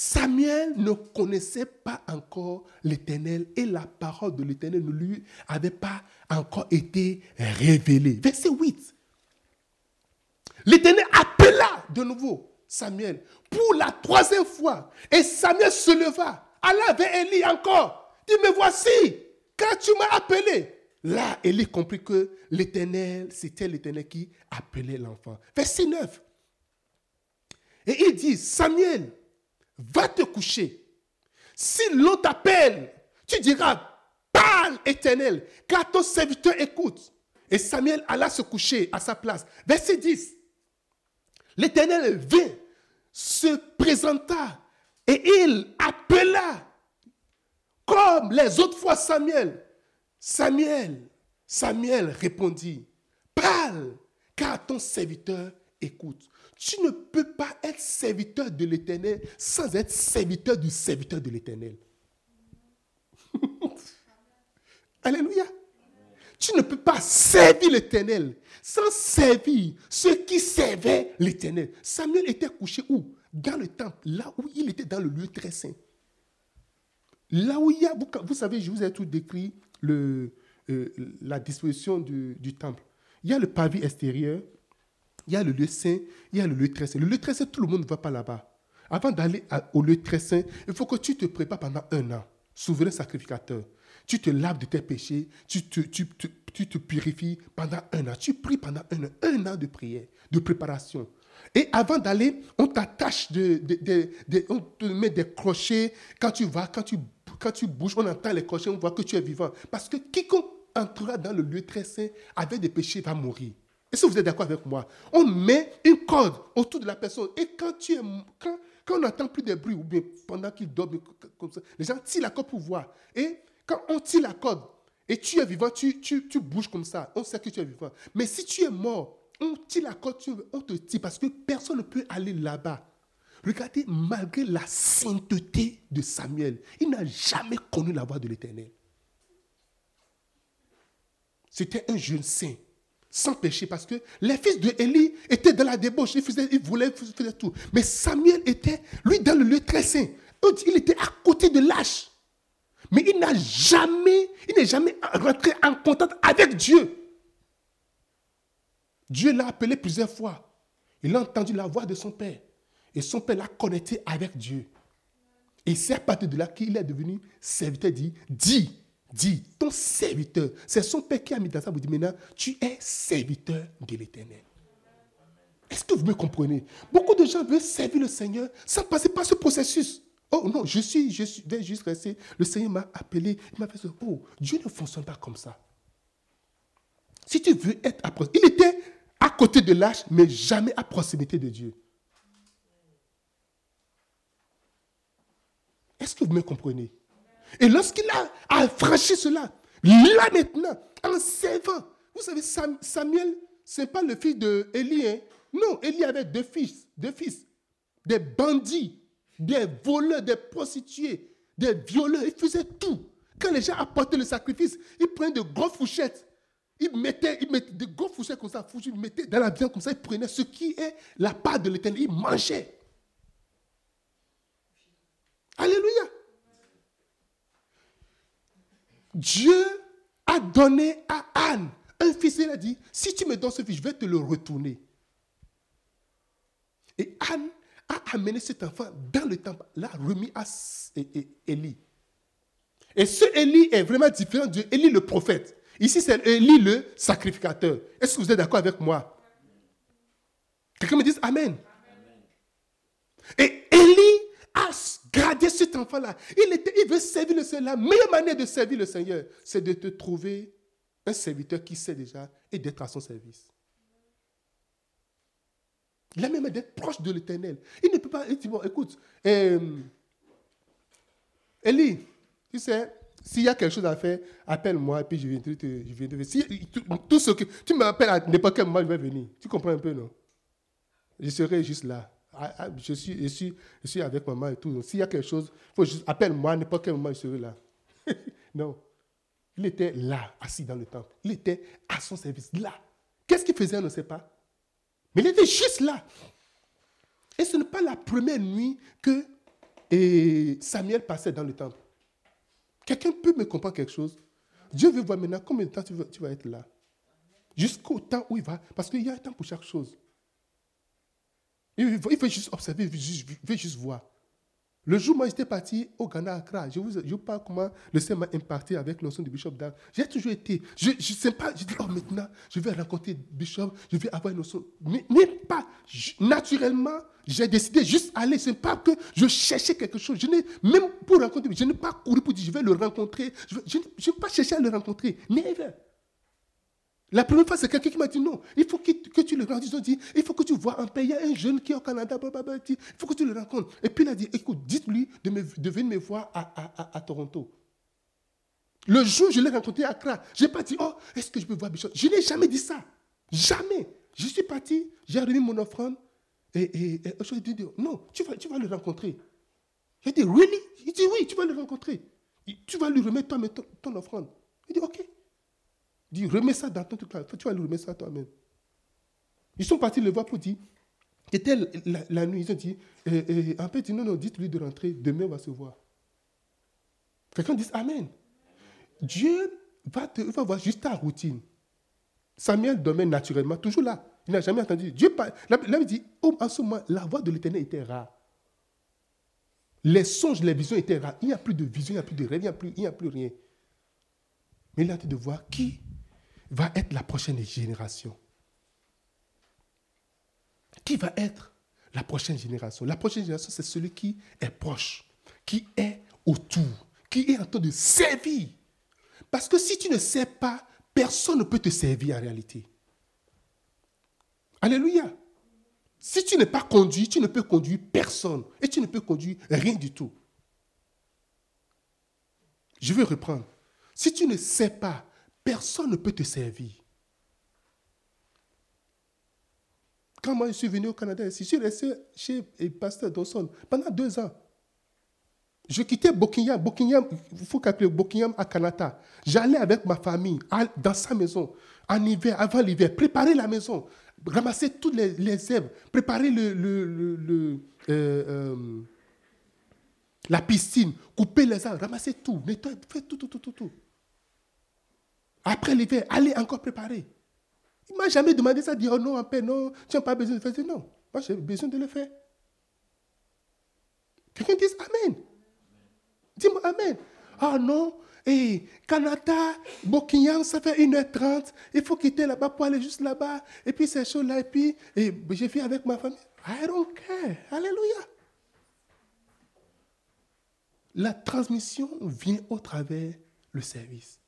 Samuel ne connaissait pas encore l'Éternel et la parole de l'Éternel ne lui avait pas encore été révélée. Verset 8. L'Éternel appela de nouveau Samuel pour la troisième fois. Et Samuel se leva, alla vers Élie encore. Dit, me voici, quand tu m'as appelé. Là, Élie comprit que l'Éternel, c'était l'Éternel qui appelait l'enfant. Verset 9. Et il dit, Samuel, va te coucher. Si l'on t'appelle, tu diras, parle éternel, car ton serviteur écoute. Et Samuel alla se coucher à sa place. Verset 10. L'éternel vint, se présenta et il appela comme les autres fois Samuel. Samuel, Samuel répondit, parle, car ton serviteur écoute. Tu ne peux pas être serviteur de l'Éternel sans être serviteur du serviteur de l'Éternel. Alléluia. Tu ne peux pas servir l'Éternel sans servir ceux qui servaient l'Éternel. Samuel était couché où? Dans le temple, là où il était dans le lieu très saint. Là où il y a, vous, savez, je vous ai tout décrit euh, la disposition du temple. Il y a le pavé extérieur, il y a le lieu saint, il y a le lieu très saint. Le lieu très saint, tout le monde ne va pas là-bas. Avant d'aller au lieu très saint, il faut que tu te prépares pendant un an. Souverain sacrificateur. Tu te laves de tes péchés, tu te, purifies pendant un an. Tu pries pendant un an, un an de prière, de préparation. Et avant d'aller, on t'attache, de, on te met des crochets. Quand tu vas, quand tu, quand tu bouges, on entend les crochets, on voit que tu es vivant. Parce que quiconque entrera dans le lieu très saint avec des péchés va mourir. Est-ce que vous êtes d'accord avec moi On met une corde autour de la personne. Et quand, tu es, quand, on n'entend plus de bruit, ou bien pendant qu'il dort, comme ça, les gens tirent la corde pour voir. Et quand on tire la corde, et tu es vivant, tu, tu, tu bouges comme ça. On sait que tu es vivant. Mais si tu es mort, on tire la corde, on te tire parce que personne ne peut aller là-bas. Regardez, malgré la sainteté de Samuel, il n'a jamais connu la voix de l'Éternel. C'était un jeune saint sans péché parce que les fils de Élie étaient dans la débauche, ils, ils voulaient tout. Mais Samuel était, lui, dans le lieu très saint. Il était à côté de l'âge. Mais il n'a jamais, il n'est jamais rentré en contact avec Dieu. Dieu l'a appelé plusieurs fois. Il a entendu la voix de son père. Et son père l'a connecté avec Dieu. Et c'est à partir de là qu'il est devenu serviteur dit, dis, dit, ton serviteur, c'est son père qui a mis dans sa bouche, maintenant, tu es serviteur de l'éternel. Est-ce que vous me comprenez? Beaucoup de gens veulent servir le Seigneur sans passer par ce processus. Oh non, je suis, je suis, vais juste rester. Le Seigneur m'a appelé, il m'a fait ce. Oh, Dieu ne fonctionne pas comme ça. Si tu veux être à il était à côté de l'âge, mais jamais à proximité de Dieu. Est-ce que vous me comprenez? Et lorsqu'il a, franchi cela, là maintenant, en servant, vous savez, Samuel, ce n'est pas le fils d'Élie. Hein? Non, Élie avait deux fils, deux fils, des bandits, des voleurs, des prostituées, des violeurs. Il faisait tout. Quand les gens apportaient le sacrifice, ils prenaient de grosses fourchettes. il mettait, il mettait des gros fourchettes comme ça, il mettait dans la viande comme ça, il prenait ce qui est la part de l'éternel, il mangeait. Alléluia. Dieu a donné à Anne un fils. Il a dit, si tu me donnes ce fils, je vais te le retourner. Et Anne a amené cet enfant dans le temple, l'a remis à Élie. Et ce Élie est vraiment différent de Élie le prophète. Ici, c'est Élie le sacrificateur. Est-ce que vous êtes d'accord avec moi? Quelqu'un me dit Amen. Et Élie a gardé cet enfant-là. Il, veut servir le Seigneur. La meilleure manière de servir le Seigneur, c'est de te trouver un serviteur qui sait déjà et d'être à son service. Il a même d'être proche de l'éternel. Il ne peut pas. Il dit, bon, écoute, euh, Élie, tu sais, s'il y a quelque chose à faire, appelle-moi et puis je viendrai te, je viendrai. Si, tout, ce que tu m'appelles à n'importe quel moment, je vais venir. Tu comprends un peu, non? Je serai juste là. Je suis, je suis, je suis avec maman et tout. S'il y a quelque chose, faut juste appelle-moi n'importe quel moment, je serai là. non. Il était là, assis dans le temple. Il était à son service, là. Qu'est-ce qu'il faisait, on ne sait pas. Mais il était juste là. Et ce n'est pas la première nuit que Samuel passait dans le temple. Quelqu'un peut me comprendre quelque chose Dieu veut voir maintenant combien de temps tu vas, être là. Jusqu'au temps où il va. Parce qu'il y a un temps pour chaque chose. Il veut, juste observer, il veut juste voir. Le jour où j'étais parti au Ghana, Accra, je vous, je parle comment le Seigneur m'a imparti avec son du Bishop Dan. J'ai toujours été, je ne sais pas, je dis, oh maintenant, je vais rencontrer Bishop, je vais avoir une notion. Mais, pas, naturellement, j'ai décidé juste aller. Ce n'est pas que je cherchais quelque chose. Je n'ai, même pour rencontrer, je n'ai pas couru pour dire, je vais le rencontrer. Je n'ai pas cherché à le rencontrer. Never. La première fois, c'est quelqu'un qui m'a dit non, il faut que, tu le rencontres. Ils ont dit, il faut que tu vois un pays, il y a un jeune qui est au Canada, il faut que tu le rencontres. Et puis il a dit, écoute, dites-lui de, venir me voir à, Toronto. Le jour où je l'ai rencontré à Accra, je n'ai pas dit, oh, est-ce que je peux voir Bishop Je n'ai jamais dit ça. Jamais. Je suis parti, j'ai remis mon offrande, et, je dit, non, tu vas, le rencontrer. J'ai dit, really? Il dit, oui, tu vas le rencontrer. Tu vas lui remettre ton, ton offrande. Il dit, ok. Dis, remets ça dans ton truc là. Tu vas lui remettre ça toi-même. Ils sont partis le voir pour dire, c'était la, nuit, ils ont dit, eh, eh, en fait, non, non, dites-lui de rentrer, demain on va se voir. Quelqu'un dit Amen. Dieu va, te, va voir juste ta routine. Samuel dormait naturellement, toujours là. Il n'a jamais entendu. Dieu parle. Là, il dit, oh, en ce moment, la voix de l'éternel était rare. Les songes, les visions étaient rares. Il n'y a plus de vision, il n'y a plus de rêve, il n'y a, a plus rien. Mais il a dit de voir qui va être la prochaine génération Qui va être la prochaine génération? La prochaine génération, c'est celui qui est proche, qui est autour, qui est en train de servir. Parce que si tu ne sais pas, personne ne peut te servir en réalité. Alléluia. Si tu n'es pas conduit, tu ne peux conduire personne. Et tu ne peux conduire rien du tout. Je vais reprendre. Si tu ne sais pas Personne ne peut te servir. Quand moi je suis venu au Canada, je suis resté chez pasteur Dawson pendant deux ans. Je quittais Buckingham, Buckingham, il faut calculer Buckingham à Canada. J'allais avec ma famille dans sa maison, en hiver, avant l'hiver, préparer la maison, ramasser toutes les, herbes, préparer euh, euh, la piscine, couper les arbres, ramasser tout, nettoyer, faire tout, tout, tout, tout. tout. Après l'hiver, allez encore préparer. Il ne m'a jamais demandé ça, dire oh non, en paix, non, tu n'as pas besoin de faire ça. Non, moi j'ai besoin de le faire. Quelqu'un dit Amen. Dis-moi Amen. Ah non, et Canada, Buckingham, ça fait 1h30. Il faut quitter là-bas pour aller juste là-bas. Et puis c'est chaud là. Et puis et j'ai fait avec ma famille. I don't. Alléluia. La transmission vient au travers le service.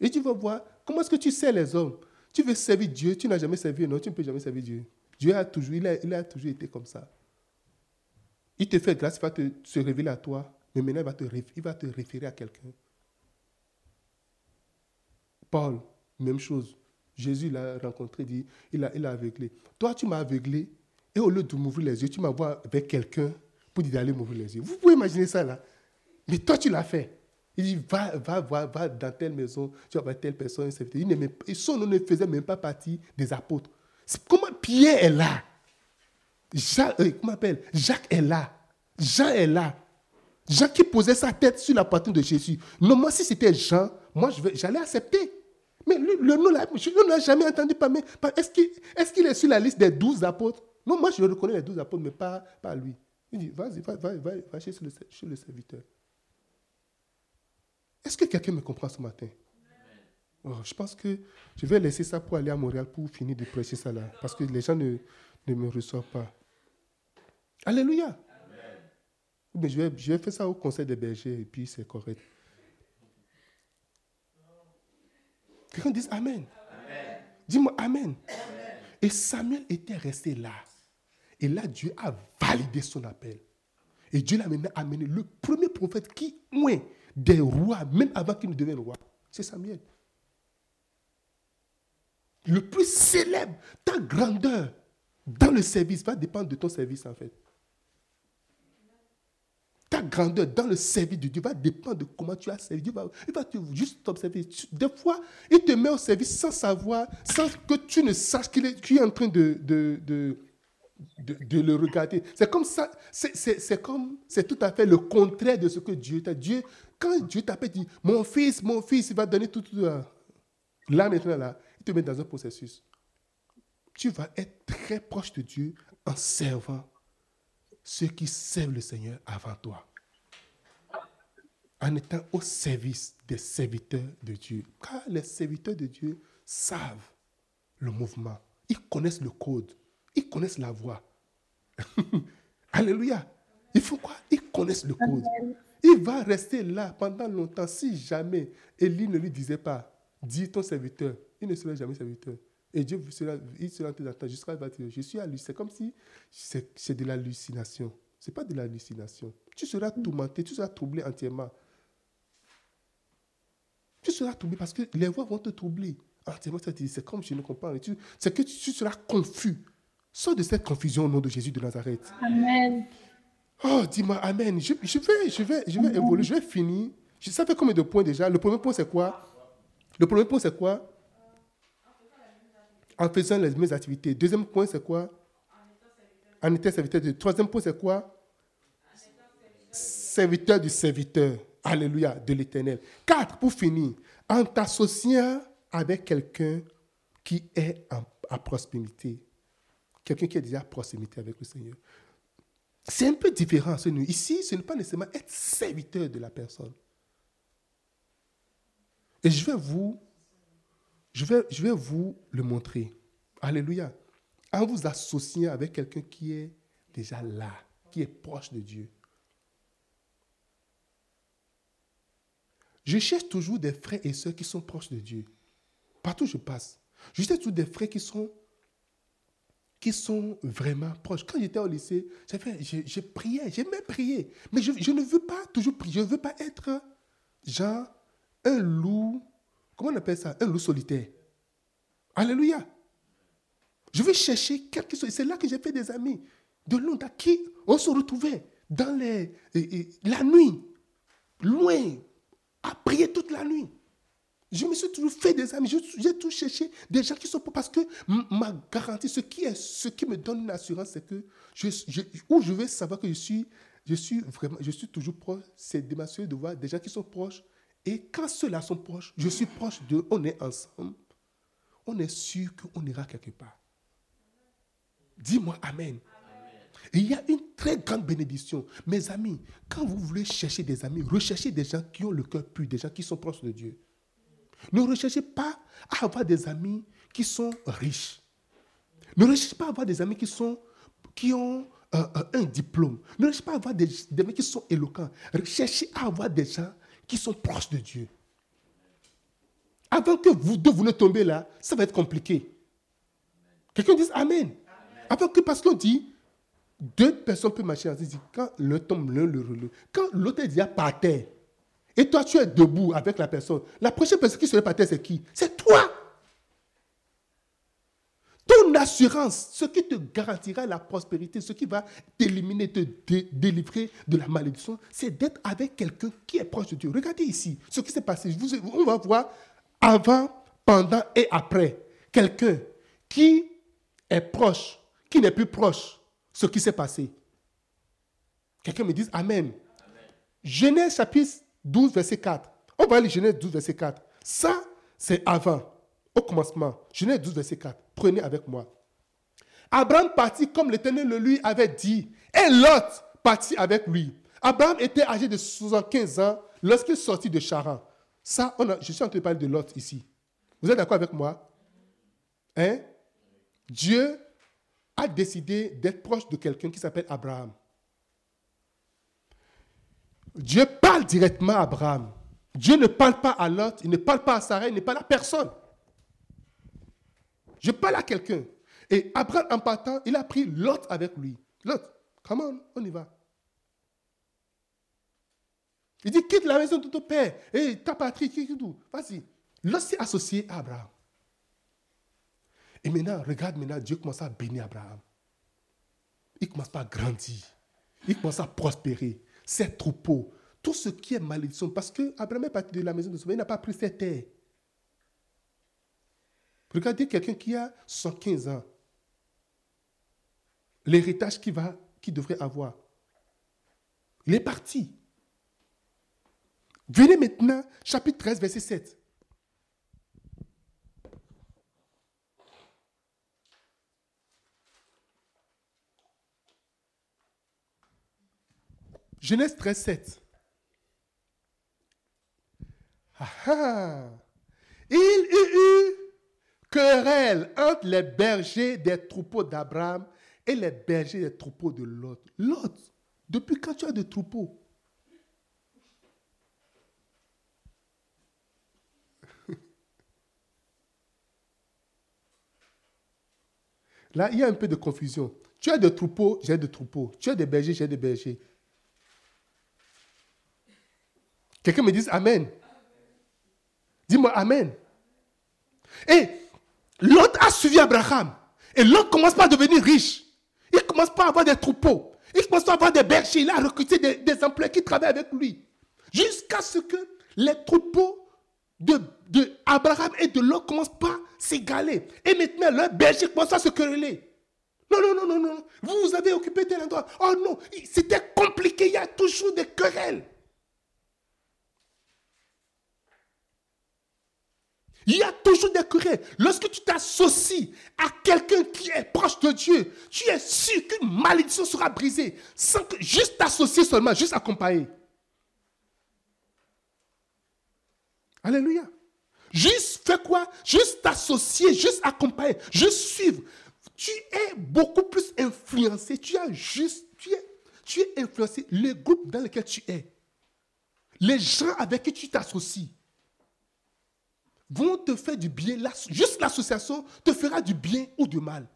Et tu vas voir, comment est-ce que tu sais les hommes? Tu veux servir Dieu, tu n'as jamais servi, non, tu ne peux jamais servir Dieu. Dieu a toujours, il a, toujours été comme ça. Il te fait grâce, il va te, se révéler à toi, mais maintenant il va te, il va te référer à quelqu'un. Paul, même chose. Jésus l'a rencontré, dit, il a, il a aveuglé. Toi, tu m'as aveuglé, et au lieu de m'ouvrir les yeux, tu m'envoies avec quelqu'un pour dire d'aller m'ouvrir les yeux. Vous pouvez imaginer ça là. Mais toi, tu l'as fait. Il dit, va, va, va, va dans telle maison, tu vas voir telle personne, il son nom ne faisait même pas partie des apôtres. Comment Pierre est là? Jacques, euh, comment appelle? Jacques est là. Jean est là. Jean qui posait sa tête sur la poitrine de Jésus. Non, moi, si c'était Jean, moi, j'allais accepter. Mais le, nom là, je ne l'ai jamais entendu parler. Est-ce qu'il est, est, sur la liste des douze apôtres? Non, moi, je reconnais les douze apôtres, mais pas, lui. Il dit, vas-y, va, va, va, va le, chez le serviteur. Est-ce que quelqu'un me comprend ce matin? Oh, Je pense que je vais laisser ça pour aller à Montréal pour finir de prêcher ça là. Parce que les gens ne, ne me reçoivent pas. Alléluia. Mais je, vais, je vais faire ça au conseil des bergers et puis c'est correct. Quelqu'un dit Amen. Dis-moi Amen. Et Samuel était resté là. Et là, Dieu a validé son appel. Et Dieu l'a maintenant amené le premier prophète qui, moins, des rois, même avant qu'il ne devienne roi. C'est Samuel. Le plus célèbre, ta grandeur dans le service va dépendre de ton service en fait. Ta grandeur dans le service de Dieu va dépendre de comment tu as servi. Dieu il va juste t'observer. Des fois, il te met au service sans savoir, sans que tu ne saches qu'il est, est en train de, de de, le regarder. C'est comme ça, c'est comme, c'est tout à fait le contraire de ce que Dieu t'a dit. Quand Dieu t'appelle, dit, mon fils, mon fils, il va donner tout, tout là. Maintenant, là, il te met dans un processus. Tu vas être très proche de Dieu en servant ceux qui servent le Seigneur avant toi. En étant au service des serviteurs de Dieu. Car les serviteurs de Dieu savent le mouvement. Ils connaissent le code. Ils connaissent la voix. Alléluia. Ils font quoi? Ils connaissent le code. Il va rester là pendant longtemps si jamais Élie ne lui disait pas, dis ton serviteur, il ne serait jamais serviteur. Et Dieu il sera en jusqu'à dire, je suis à lui. C'est comme si c'est de l'hallucination. Ce n'est pas de l'hallucination. Tu seras tourmenté, tu seras troublé entièrement. Tu seras troublé parce que les voix vont te troubler. C'est comme je ne comprends rien. C'est que tu seras confus. Sors de cette confusion au nom de Jésus de Nazareth. Amen. Oh, dis-moi Amen. Je, vais, je vais, je vais évoluer, je vais finir. Je savais combien de points déjà? Le premier point, c'est quoi? Le premier point, c'est quoi? En faisant les mêmes activités. Deuxième point, c'est quoi? En étant serviteur. Troisième point, c'est quoi? Serviteur du serviteur. Alléluia, de l'éternel. Quatre, pour finir. En t'associant avec quelqu'un qui est en, à proximité. Quelqu'un qui est déjà à proximité avec le Seigneur. C'est un peu différent. Ici, ce n'est pas nécessairement être serviteur de la personne. Et je vais vous, je vais, je vais vous le montrer. Alléluia. En vous associant avec quelqu'un qui est déjà là, qui est proche de Dieu. Je cherche toujours des frères et sœurs qui sont proches de Dieu. Partout où je passe. Je cherche toujours des frères qui sont qui sont vraiment proches. Quand j'étais au lycée, je, je priais, j'aimais prier. Mais je, ne veux pas toujours prier. Je ne veux pas être, genre, un loup, comment on appelle ça? Un loup solitaire. Alléluia. Je veux chercher quelque chose. C'est là que j'ai fait des amis de Londres qui on se retrouvait dans les, la nuit, loin, à prier toute la nuit. Je me suis toujours fait des amis. J'ai toujours cherché des gens qui sont pas. Parce que ma garantie, ce qui, est, ce qui me donne une assurance, c'est que je, où je vais savoir que je suis, je suis, vraiment, je suis toujours proche, c'est de m'assurer de voir des gens qui sont proches. Et quand ceux-là sont proches, je suis proche d'eux, on est ensemble. On est sûr qu'on ira quelque part. Dis-moi Amen. Il y a une très grande bénédiction. Mes amis, quand vous voulez chercher des amis, recherchez des gens qui ont le cœur pur, des gens qui sont proches de Dieu. Ne recherchez pas à avoir des amis qui sont riches. Ne recherchez pas à avoir des amis qui, sont, qui ont euh, euh, un diplôme. Ne recherchez pas à avoir des, amis qui sont éloquents. Recherchez à avoir des gens qui sont proches de Dieu. Avant que vous deux vous ne tombez là, ça va être compliqué. Quelqu'un dit Amen. Avant que, parce qu'on dit, deux personnes peuvent marcher ensemble. Quand l'un tombe, l'un le relève. Quand l'autre est déjà par terre, et toi, tu es debout avec la personne. La prochaine personne qui serait par terre, c'est qui? C'est toi. Ton l'assurance, ce qui te garantira la prospérité, ce qui va t'éliminer, te délivrer de la malédiction, c'est d'être avec quelqu'un qui est proche de Dieu. Regardez ici ce qui s'est passé. on va voir avant, pendant et après. Quelqu'un qui est proche, qui n'est plus proche, ce qui s'est passé. Quelqu'un me dit Amen. Genèse chapitre 12, verset 4. On va lire Genèse 12, verset 4. Ça, c'est avant, au commencement. Genèse 12, verset 4. Prenez avec moi. Abraham partit comme l'Éternel le lui avait dit, et Lot partit avec lui. Abraham était âgé de 75 ans lorsqu'il sortit de Charan. Ça, je suis en train de parler de Lot ici. Vous êtes d'accord avec moi? Hein? Dieu a décidé d'être proche de quelqu'un qui s'appelle Abraham. Dieu parle directement à Abraham. Dieu ne parle pas à Lot, il ne parle pas à Sarah, il ne parle à personne. Je parle à quelqu'un. Et Abraham, en partant, il a pris Lot avec lui. Lot, come on, on y va. Il dit, quitte la maison de ton père et ta patrie, quitte tout. Vas-y. Lot s'est associé à Abraham. Et maintenant, regarde maintenant, Dieu commence à bénir Abraham. Il commence à grandir. Il commence à prospérer. Ses troupeaux, tout ce qui est malédiction. Parce que Abraham est parti de la maison de son père, il n'a pas pris ses terres. Regardez quelqu'un qui a 115 ans. L'héritage qu'il devrait avoir. Il est parti. Venez maintenant, chapitre 13, verset 7. Genèse 13, 7. Ah, ah. Il y eut querelle entre les bergers des troupeaux d'Abraham et les bergers des troupeaux de Lot. Lot, depuis quand tu as des troupeaux? Là, il y a un peu de confusion. Tu as des troupeaux, j'ai des troupeaux. Tu as des bergers, j'ai des bergers. Quelqu'un me dit Amen. Dis-moi Amen. Et L'autre a suivi Abraham. Et l'autre commence pas à devenir riche. Il commence pas à avoir des troupeaux. Il commence pas à avoir des bergers. Il a recruté des, employés qui travaillent avec lui. Jusqu'à ce que les troupeaux de, Abraham et de l'autre commencent pas à s'égaler. Et maintenant, le berger commence à se quereller. Non, non, non, non, non. Vous, vous avez occupé tel endroit. Oh non, c'était compliqué. Il y a toujours des querelles. Il y a toujours des querelles. Lorsque tu t'associes à quelqu'un qui est proche de Dieu, tu es sûr qu'une malédiction sera brisée. Sans que, juste t'associer seulement, juste accompagner. Alléluia. Juste fais quoi? Juste t'associer, juste accompagner, juste suivre. Tu es beaucoup plus influencé. Tu as juste, tu es, tu es influencé. Le groupe dans lequel tu es. Les gens avec qui tu t'associes vont te faire du bien. Juste l'association te fera du bien ou du mal.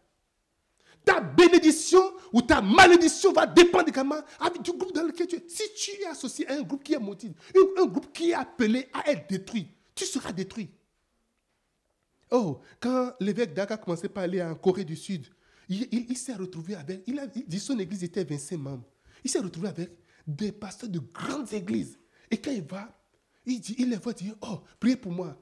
Ta bénédiction ou ta malédiction va dépendre également du groupe dans lequel tu es. Si tu es associé à un groupe qui est maudit, un, groupe qui est appelé à être détruit, tu seras détruit. Oh, quand l'évêque Daga commençait par aller en Corée du Sud, il, s'est retrouvé avec, il a dit son église était 25 membres. Il s'est retrouvé avec des pasteurs de grandes églises. Et quand il va, il, dit, il les voit dire, oh, priez pour moi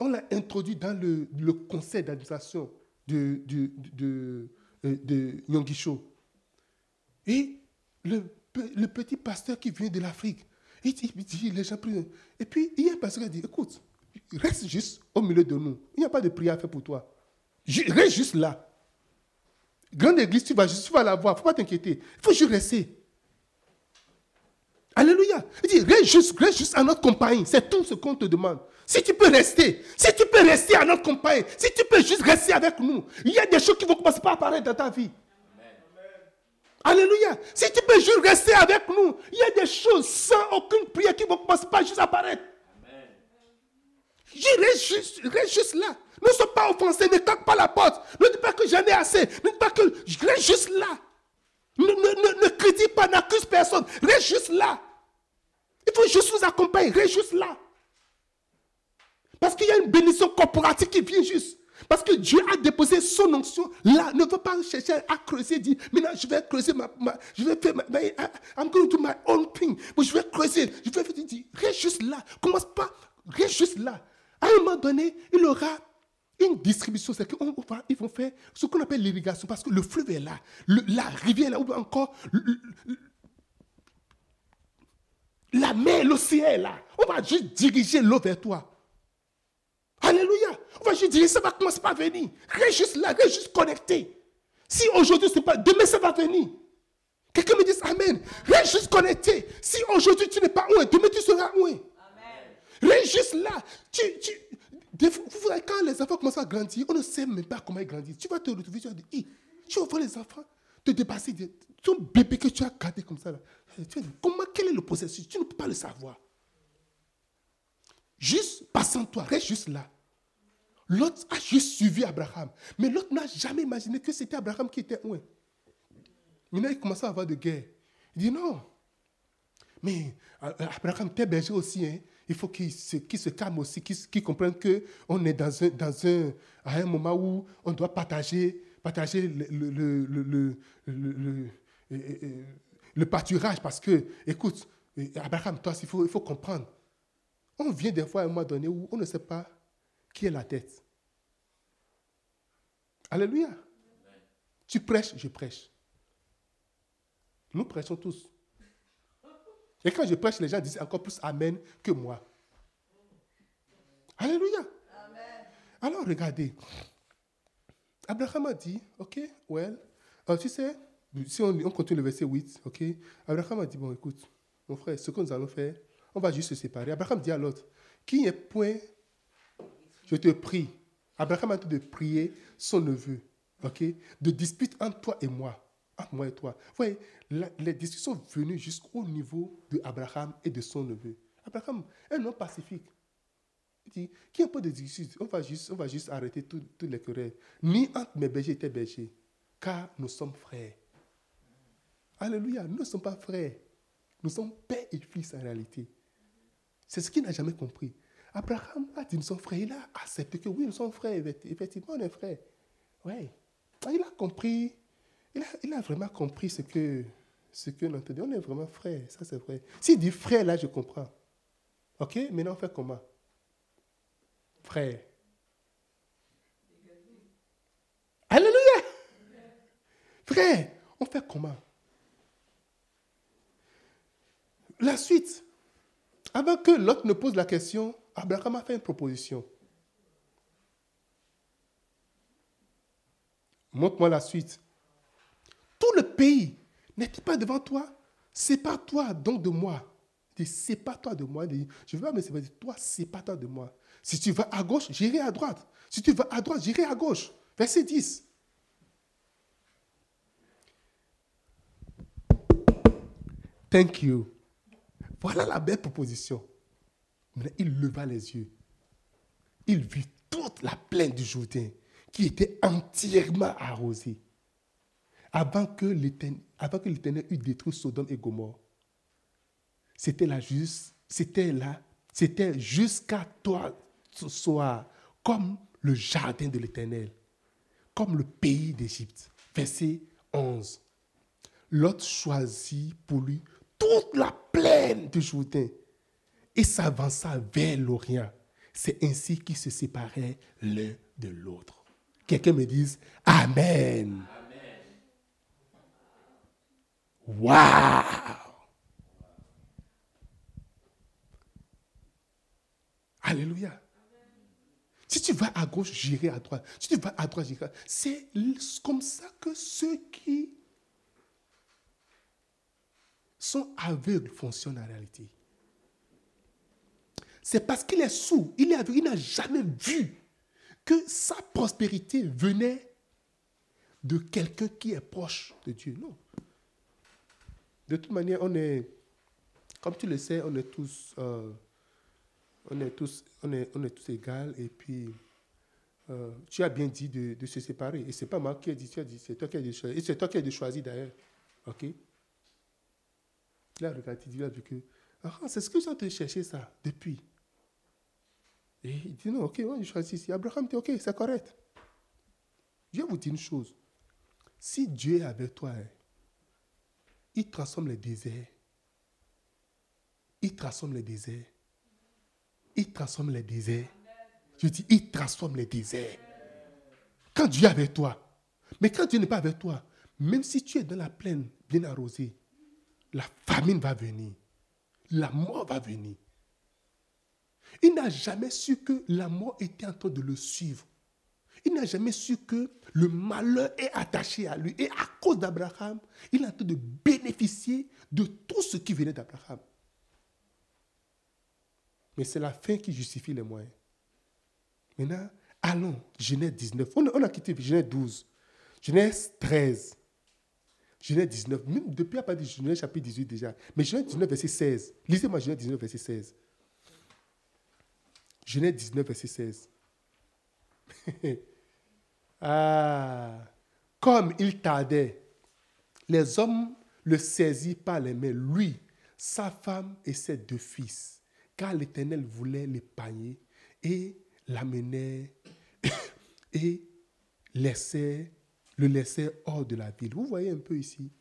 on l'a introduit dans le, conseil d'administration de, de, euh, Et le, petit pasteur qui vient de l'Afrique, il dit, les gens prient. Et puis, il y a un pasteur qui a dit, écoute, reste juste au milieu de nous. Il n'y a pas de prière à faire pour toi. Reste juste là. Grande église, tu vas, tu vas la voir. Il ne faut pas t'inquiéter. Il faut juste rester. Alléluia. Il dit, reste juste, reste juste à notre compagnie. C'est tout ce qu'on te demande. Si tu peux rester, si tu peux rester à notre compagnie, si tu peux juste rester avec nous, il y a des choses qui vont commencer par apparaître dans ta vie. Alléluia. Si tu peux juste rester avec nous, il y a des choses sans aucune prière qui vont commencer par juste apparaître. Je reste juste, reste juste là. Ne sois pas offensé, ne claque pas la porte. Ne dis pas que j'en ai assez. Ne dis pas que je reste juste là. Ne, ne, ne critique pas, n'accuse personne. Reste juste là. Il faut juste nous accompagner. Reste juste là. Parce qu'il y a une bénédiction corporative qui vient juste. Parce que Dieu a déposé son onction là. Ne va pas chercher à creuser, dire, maintenant je vais creuser je vais faire ma, I'm going to do my own thing. je vais creuser, je vais dire, reste juste là. Commence pas, reste juste là. À un moment donné, il aura une distribution, c'est qu'ils vont faire ce qu'on appelle l'irrigation, parce que le fleuve est là, la rivière est là, ou encore la mer, l'océan est là. On va juste diriger l'eau vers toi. Alléluia. On va juste dire, ça va commencer par venir. Reste juste là, reste juste connecté. Si aujourd'hui, c'est pas, demain, ça va venir. Quelqu'un me dit Amen. Reste juste connecté. Si aujourd'hui, tu n'es pas où, demain, tu seras où. Amen. Reste juste là. Tu, tu, quand les enfants commencent à grandir, on ne sait même pas comment ils grandissent. Tu vas te retrouver, tu vas dire, tu vas voir les enfants te dépasser. Ton bébé que tu as gardé comme ça. Là. Tu vas dire, comment, quel est le processus? Tu ne peux pas le savoir. Juste passant toi, reste juste là. L'autre a juste suivi Abraham. Mais l'autre n'a jamais imaginé que c'était Abraham qui était loin. Maintenant, il commence à avoir de guerre. Il dit non. Mais euh, Abraham, t'es berger aussi. Hein. Il faut qu'il se, se, calme aussi, qu'il comprenne qu'on est un, à un moment où on doit partager, le, pâturage. Parce que, écoute, Abraham, toi, il faut comprendre. On vient des fois à un moment donné où on ne sait pas qui est la tête. Alléluia. Tu prêches, je prêche. Nous prêchons tous. Et quand je prêche, les gens disent encore plus Amen que moi. Alléluia. Alors regardez. Abraham a dit, ok, well, tu sais, si on, on, continue le verset 8, ok, Abraham a dit, bon, écoute, mon frère, ce que nous allons faire, on va juste se séparer. Abraham dit à l'autre, qui n'est point, je te prie. Abraham a dit de prier son neveu, ok, de dispute entre toi et moi, entre moi et toi. Vous voyez, les discussions sont venues jusqu'au niveau de Abraham et de son neveu. Abraham, un homme pacifique. Il dit, qui a pas de discussion on va juste, on va juste arrêter tous les querelles. Ni entre mes bergers et tes bergers, car nous sommes frères. Alléluia, nous ne sommes pas frères. Nous sommes père et fils en réalité. C'est ce qu'il n'a jamais compris. Abraham a dit, nous sommes frères. Il a accepté que oui, nous sommes frères. Effectivement, on est frères. Oui. Il a compris. Il a, vraiment compris ce que, ce que dit. On est vraiment frères. Ça, c'est vrai. S'il dit frère, là, je comprends. OK? Maintenant, on fait comment? Frère. Alléluia. Frère, on fait comment? La suite. Avant que l'autre ne pose la question, Abraham a fait une proposition. Montre-moi la suite. Tout le pays n'est-il pas devant toi? Sépare-toi donc de moi. Sépare-toi de moi. Je veux pas me séparer de toi, sépare-toi de moi. Si tu vas à gauche, j'irai à droite. Si tu vas à droite, j'irai à gauche. Verset 10. Thank you. Voilà la belle proposition. Il leva les yeux. Il vit toute la plaine du Jourdain qui était entièrement arrosée. Avant que l'Éternel eût détruit Sodome et Gomorre, c'était là juste, c'était là, c'était jusqu'à toi ce soir, comme le jardin de l'Éternel, comme le pays d'Égypte. Verset 11. L'autre choisit pour lui toute la plaine du Jourdain et s'avança vers l'Orient. C'est ainsi qu'ils se séparaient l'un de l'autre. Quelqu'un me dise Amen. Waouh! Alléluia. Si tu vas à gauche, j'irai à droite. Si tu vas à droite, j'irai. C'est comme ça que ceux qui sont aveugles fonctionnent en réalité. C'est parce qu'il est sourd, il est aveugle, il n'a jamais vu que sa prospérité venait de quelqu'un qui est proche de Dieu. Non. De toute manière, on est, comme tu le sais, on est tous, euh, on est tous, on est, on est tous égaux. Et puis, euh, tu as bien dit de, se séparer. Et c'est pas moi qui ai dit, dit, c'est toi qui as dit, et c'est toi qui as choisi d'ailleurs. Ok? Là, regarde, il dit, là, que, ah, c'est ce que j'ai de chercher ça depuis. Et il dit non, ok, moi je choisis ici. Abraham dit ok, c'est correct. Je vais vous dire une chose. Si Dieu est avec toi, hein, il transforme les déserts. Il transforme les déserts. Il transforme les déserts. Je dis, il transforme les déserts. Quand Dieu est avec toi. Mais quand Dieu n'est pas avec toi, même si tu es dans la plaine bien arrosée, la famine va venir. La mort va venir. Il n'a jamais su que la mort était en train de le suivre. Il n'a jamais su que le malheur est attaché à lui. Et à cause d'Abraham, il est en train de bénéficier de tout ce qui venait d'Abraham. Mais c'est la fin qui justifie les moyens. Maintenant, allons, Genèse 19. On a, quitté Genèse 12. Genèse 13. Genèse 19. Même depuis, à partir de Genèse chapitre 18 déjà. Mais Genèse 19, verset 16. Lisez-moi Genèse 19, verset 16. Genèse 19, verset 16. ah, comme il tardait, les hommes le saisirent par les mains, lui, sa femme et ses deux fils, car l'Éternel voulait l'épargner et l'amener et laisser, le laisser hors de la ville. Vous voyez un peu ici.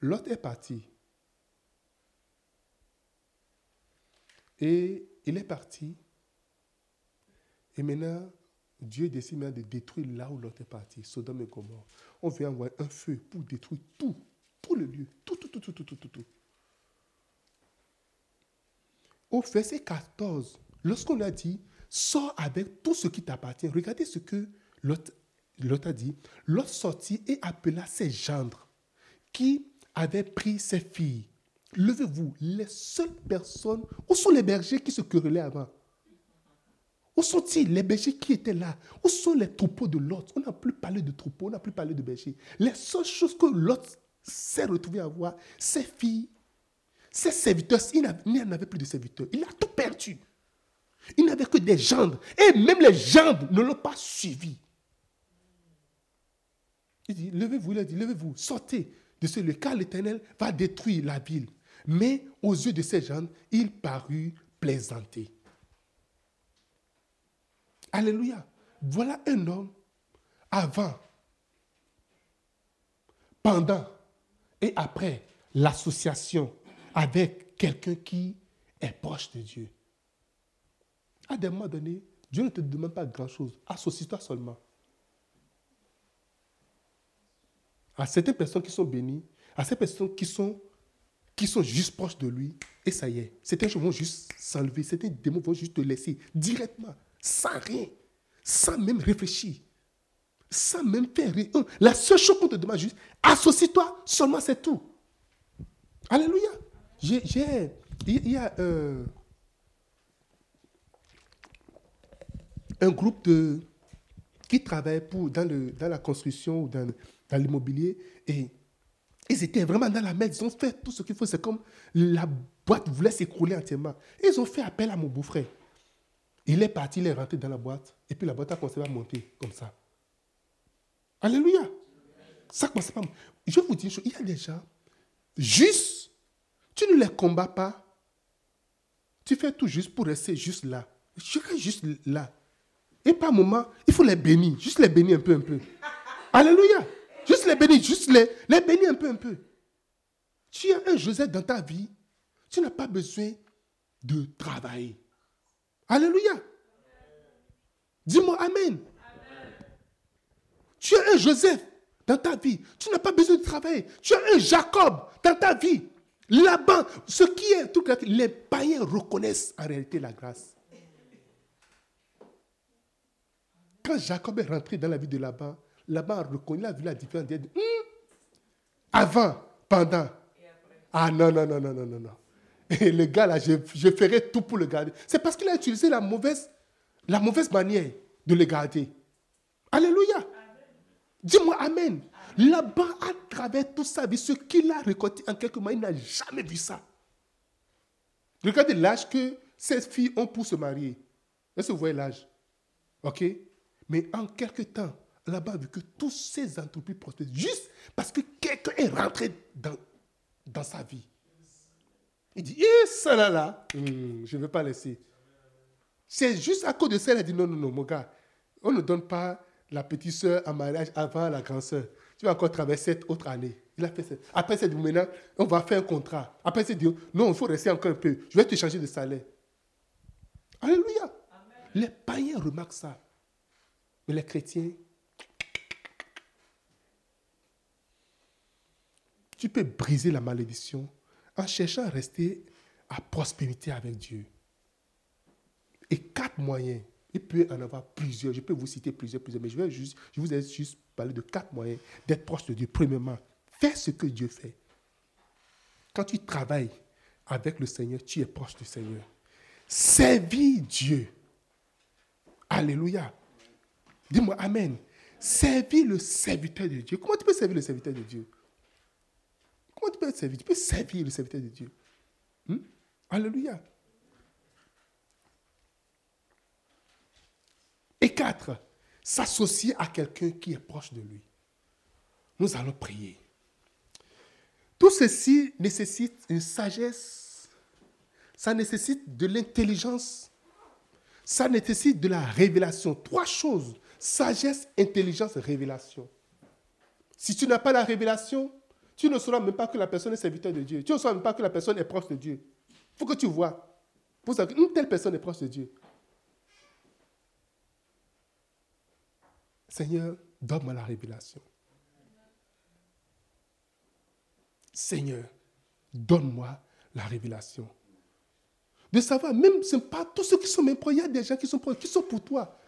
L'autre est parti. Et il est parti. Et maintenant, Dieu décide de détruire là où l'autre est parti, Sodome et Gomorre. On vient envoyer un feu pour détruire tout, tout le lieu, tout, tout, tout, tout, tout, tout, tout. Au verset 14, lorsqu'on a dit, sors avec tout ce qui t'appartient, regardez ce que l'autre a dit. L'autre sortit et appela ses gendres qui avaient pris ses filles Levez-vous, les seules personnes, où sont les bergers qui se querellaient avant? Où sont-ils, les bergers qui étaient là? Où sont les troupeaux de Lot? On n'a plus parlé de troupeaux, on n'a plus parlé de bergers. Les seules choses que Lot s'est retrouvé à voir, ses filles, ses serviteurs, il n'en avait plus de serviteurs. Il a tout perdu. Il n'avait que des gendres. Et même les gendres ne l'ont pas suivi. Il dit, levez-vous, il a dit, levez-vous, sortez de ce lieu, car l'Éternel va détruire la ville. Mais aux yeux de ces gens, il parut plaisanter. Alléluia. Voilà un homme avant, pendant et après l'association avec quelqu'un qui est proche de Dieu. À des moments donnés, Dieu ne te demande pas grand-chose. Associe-toi seulement. À certaines personnes qui sont bénies, à ces personnes qui sont qui sont juste proches de lui, et ça y est. Certains choses vont juste s'enlever, certains démons vont juste te laisser directement, sans rien, sans même réfléchir, sans même faire rien. La seule chose qu'on te demande juste, associe-toi, seulement c'est tout. Alléluia. J'ai, il y a euh, un groupe de, qui travaille pour, dans, le, dans la construction ou dans, dans l'immobilier et ils étaient vraiment dans la merde. Ils ont fait tout ce qu'il faut. C'est comme la boîte voulait s'écrouler entièrement. Ils ont fait appel à mon beau-frère. Il est parti, il est rentré dans la boîte. Et puis la boîte a commencé à monter comme ça. Alléluia. Ça commence pas. Je vous dis. Il y a des gens, juste, tu ne les combats pas. Tu fais tout juste pour rester juste là. Je reste juste là. Et par moment, il faut les bénir. Juste les bénir un peu, un peu. Alléluia. Juste les bénir, juste les, les bénir un peu, un peu. Tu as un Joseph dans ta vie, tu n'as pas besoin de travailler. Alléluia. Dis-moi Amen. Tu as un Joseph dans ta vie, tu n'as pas besoin de travailler. Tu as un Jacob dans ta vie. Là-bas, ce qui est tout les païens reconnaissent en réalité la grâce. Quand Jacob est rentré dans la vie de Laban, il a vu la différence. Il a dit, hum, avant, pendant. Ah non, non, non, non, non, non. Et le gars là, je, ferai tout pour le garder. C'est parce qu'il a utilisé la mauvaise, la mauvaise manière de le garder. Alléluia. Dis-moi Amen. Là-bas, à travers tout ça, ce qu'il a récolté en quelques mois, il n'a jamais vu ça. Regardez l'âge que ces filles ont pour se marier. Est-ce que vous voyez l'âge? OK? Mais en quelques temps, là-bas vu que tous ces entreprises prospèrent juste parce que quelqu'un est rentré dans, dans sa vie. Il dit, eh, ça là, là, hmm, je ne veux pas laisser. C'est juste à cause de ça, elle a dit non, non, non, mon gars, on ne donne pas la petite soeur en mariage avant la grande soeur. Tu vas encore travailler cette autre année. Il a fait ça. Après, c'est dit, maintenant, on va faire un contrat. Après, c'est dit, non, il faut rester encore un peu. Je vais te changer de salaire. Alléluia. Les païens remarquent ça. Les chrétiens, tu peux briser la malédiction en cherchant à rester à prospérité avec Dieu. Et quatre moyens. Il peut en avoir plusieurs. Je peux vous citer plusieurs, plusieurs. Mais je, vais juste, je vous ai juste parlé de quatre moyens d'être proche de Dieu. Premièrement, fais ce que Dieu fait. Quand tu travailles avec le Seigneur, tu es proche du Seigneur. Servis Dieu. Alléluia. Dis-moi Amen. Servis le serviteur de Dieu. Comment tu peux servir le serviteur de Dieu? Comment tu peux être servi? Tu peux servir le serviteur de Dieu. Hmm? Alléluia. Et quatre, s'associer à quelqu'un qui est proche de lui. Nous allons prier. Tout ceci nécessite une sagesse, ça nécessite de l'intelligence, ça nécessite de la révélation. Trois choses, sagesse, intelligence, révélation. Si tu n'as pas la révélation, tu ne sauras même pas que la personne est serviteur de Dieu. Tu ne sauras même pas que la personne est proche de Dieu. Il faut que tu vois. Pour savoir qu'une telle personne est proche de Dieu. Seigneur, donne-moi la révélation. Seigneur, donne-moi la révélation. De savoir, même ce pas tous ceux qui sont même proches, il y a des gens qui sont proches, qui sont pour toi.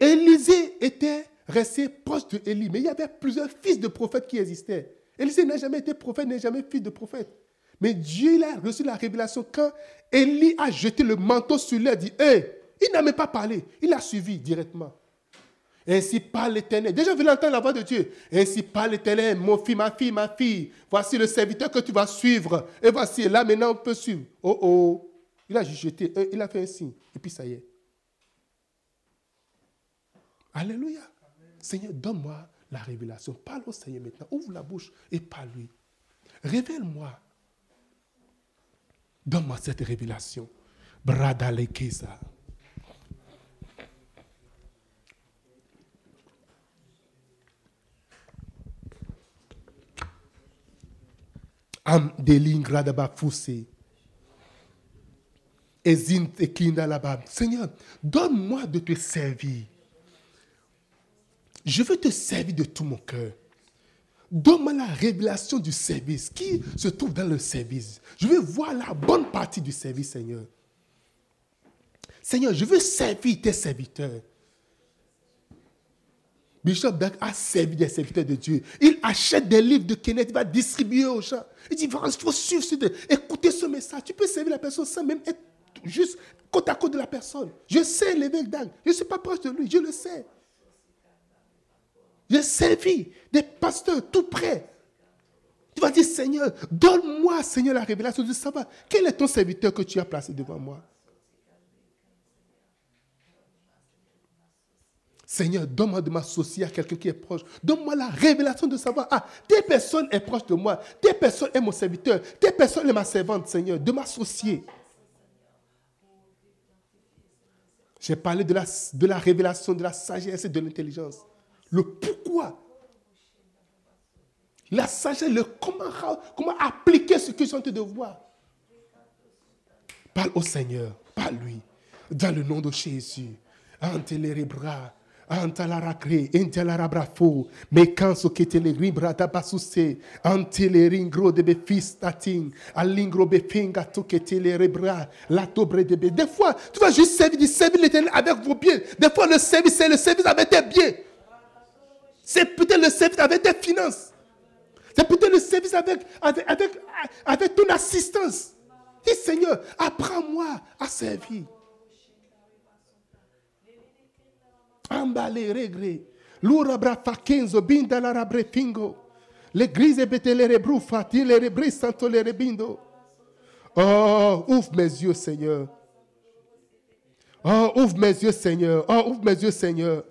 Élisée était resté proche de Élie, mais il y avait plusieurs fils de prophètes qui existaient. Élisée n'a jamais été prophète, n'a jamais fils de prophète. Mais Dieu il a reçu la révélation quand Élie a jeté le manteau sur lui, a dit, hé, il n'a même pas parlé, il a suivi directement. Ainsi parle l'Éternel. Déjà, vous entendre la voix de Dieu. Ainsi parle l'Éternel, mon fils, ma fille, ma fille. Voici le serviteur que tu vas suivre. Et voici, là maintenant, on peut suivre. Oh oh. Il a jeté, il a fait un signe. Et puis ça y est. Alléluia. Seigneur, donne-moi la révélation. Parle au Seigneur maintenant. Ouvre la bouche et parle-lui. Révèle-moi. Donne-moi cette révélation. Brada lekeza. Am. Seigneur, donne-moi de te servir. Je veux te servir de tout mon cœur. Donne-moi la révélation du service qui se trouve dans le service. Je veux voir la bonne partie du service, Seigneur. Seigneur, je veux servir tes serviteurs. Bishop Dag a servi des serviteurs de Dieu. Il achète des livres de Kenneth, il va distribuer aux gens. Il dit, il faut suivre, écouter ce message. Tu peux servir la personne sans même être juste côte à côte de la personne. Je sais l'évêque Dag. Je ne suis pas proche de lui, je le sais. J'ai servi des pasteurs tout près. Tu vas dire, Seigneur, donne-moi, Seigneur, la révélation de savoir quel est ton serviteur que tu as placé devant moi. Seigneur, donne-moi de m'associer à quelqu'un qui est proche. Donne-moi la révélation de savoir, ah, telle personne est proche de moi, telle personne est mon serviteur, telle personne est ma servante, Seigneur, de m'associer. J'ai parlé de la, de la révélation, de la sagesse et de l'intelligence. Le pourquoi? La sagesse, le comment, comment appliquer ce que je suis de voir. Parle au Seigneur, parle lui, dans le nom de Jésus. Ante les bras antalara cre entelara brafo me canso che te le ribra da basuse ante le ringro de befistatin alingro befenga to que te le rebra la tobre de des fois tu vas juste servir servir l'éternel avec vos biens des fois le service c'est le service avec tes biens c'est peut-être le service avec tes finances c'est peut-être le service avec, avec, ton assistance dis Seigneur apprends-moi à servir rabre fingo. Le le rebris santo le rebindo. Oh, ouvre mes yeux, Seigneur. Oh, ouvre mes yeux, Seigneur. Oh, ouvre mes yeux, Seigneur.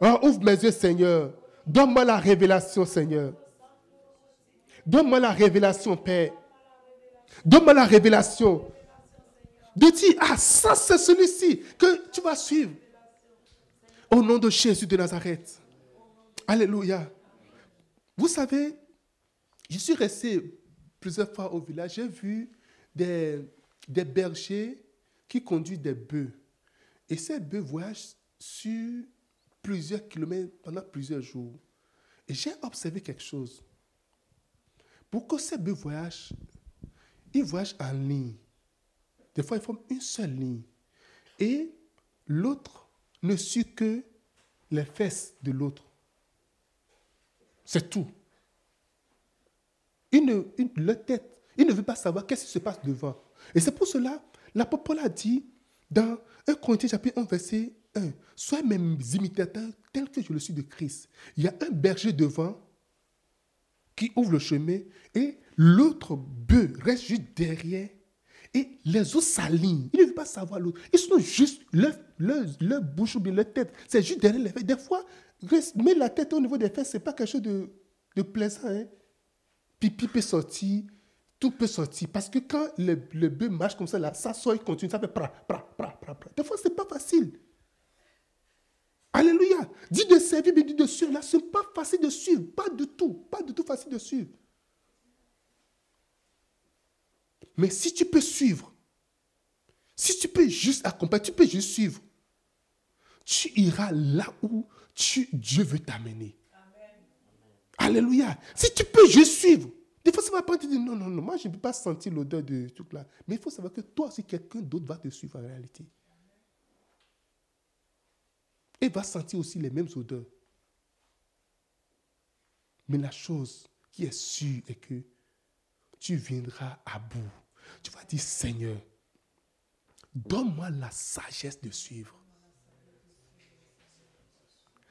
Oh, ouvre mes yeux, Seigneur. Donne-moi la révélation, Seigneur. Donne-moi la révélation, Père. Donne-moi la révélation. De dire, ah, ça c'est celui-ci que tu vas suivre. Au nom de Jésus de Nazareth. Alléluia. Vous savez, je suis resté plusieurs fois au village. J'ai vu des, des bergers qui conduisent des bœufs. Et ces bœufs voyagent sur plusieurs kilomètres pendant plusieurs jours. Et j'ai observé quelque chose. Pour que ces bœufs voyagent, ils voyagent en ligne. Des fois, ils forment une seule ligne. Et l'autre ne suit que les fesses de l'autre. C'est tout. Il ne, le tête, il ne veut pas savoir qu'est-ce qui se passe devant. Et c'est pour cela, l'apôtre Paul a dit dans 1 Corinthiens chapitre 1, verset 1, Soyez mes imitateurs tels que je le suis de Christ. Il y a un berger devant qui ouvre le chemin et l'autre bœuf reste juste derrière et les autres s'alignent. Il ne veut pas savoir l'autre. Ils sont juste, leur, leur, bouche ou bien leur tête, c'est juste derrière les fesses. Des fois, mais la tête au niveau des fesses, ce n'est pas quelque chose de, de plaisant. Hein? Pipi peut sortir, tout peut sortir. Parce que quand le, le bœuf marche comme ça, là, ça sort, il continue, ça fait pra, pra, pra, pra, pra. Des fois, ce n'est pas facile. Alléluia. Dit de servir, mais dit de suivre. Là, ce n'est pas facile de suivre. Pas du tout. Pas du tout facile de suivre. Mais si tu peux suivre, si tu peux juste accompagner, tu peux juste suivre, tu iras là où tu, Dieu veut t'amener. Alléluia. Si tu peux juste suivre, des fois ça va pas te dire non, non, non, moi je ne peux pas sentir l'odeur de tout là. Mais il faut savoir que toi aussi, quelqu'un d'autre va te suivre en réalité. Et va sentir aussi les mêmes odeurs. Mais la chose qui est sûre est que tu viendras à bout tu vas dire, Seigneur, donne-moi la sagesse de suivre.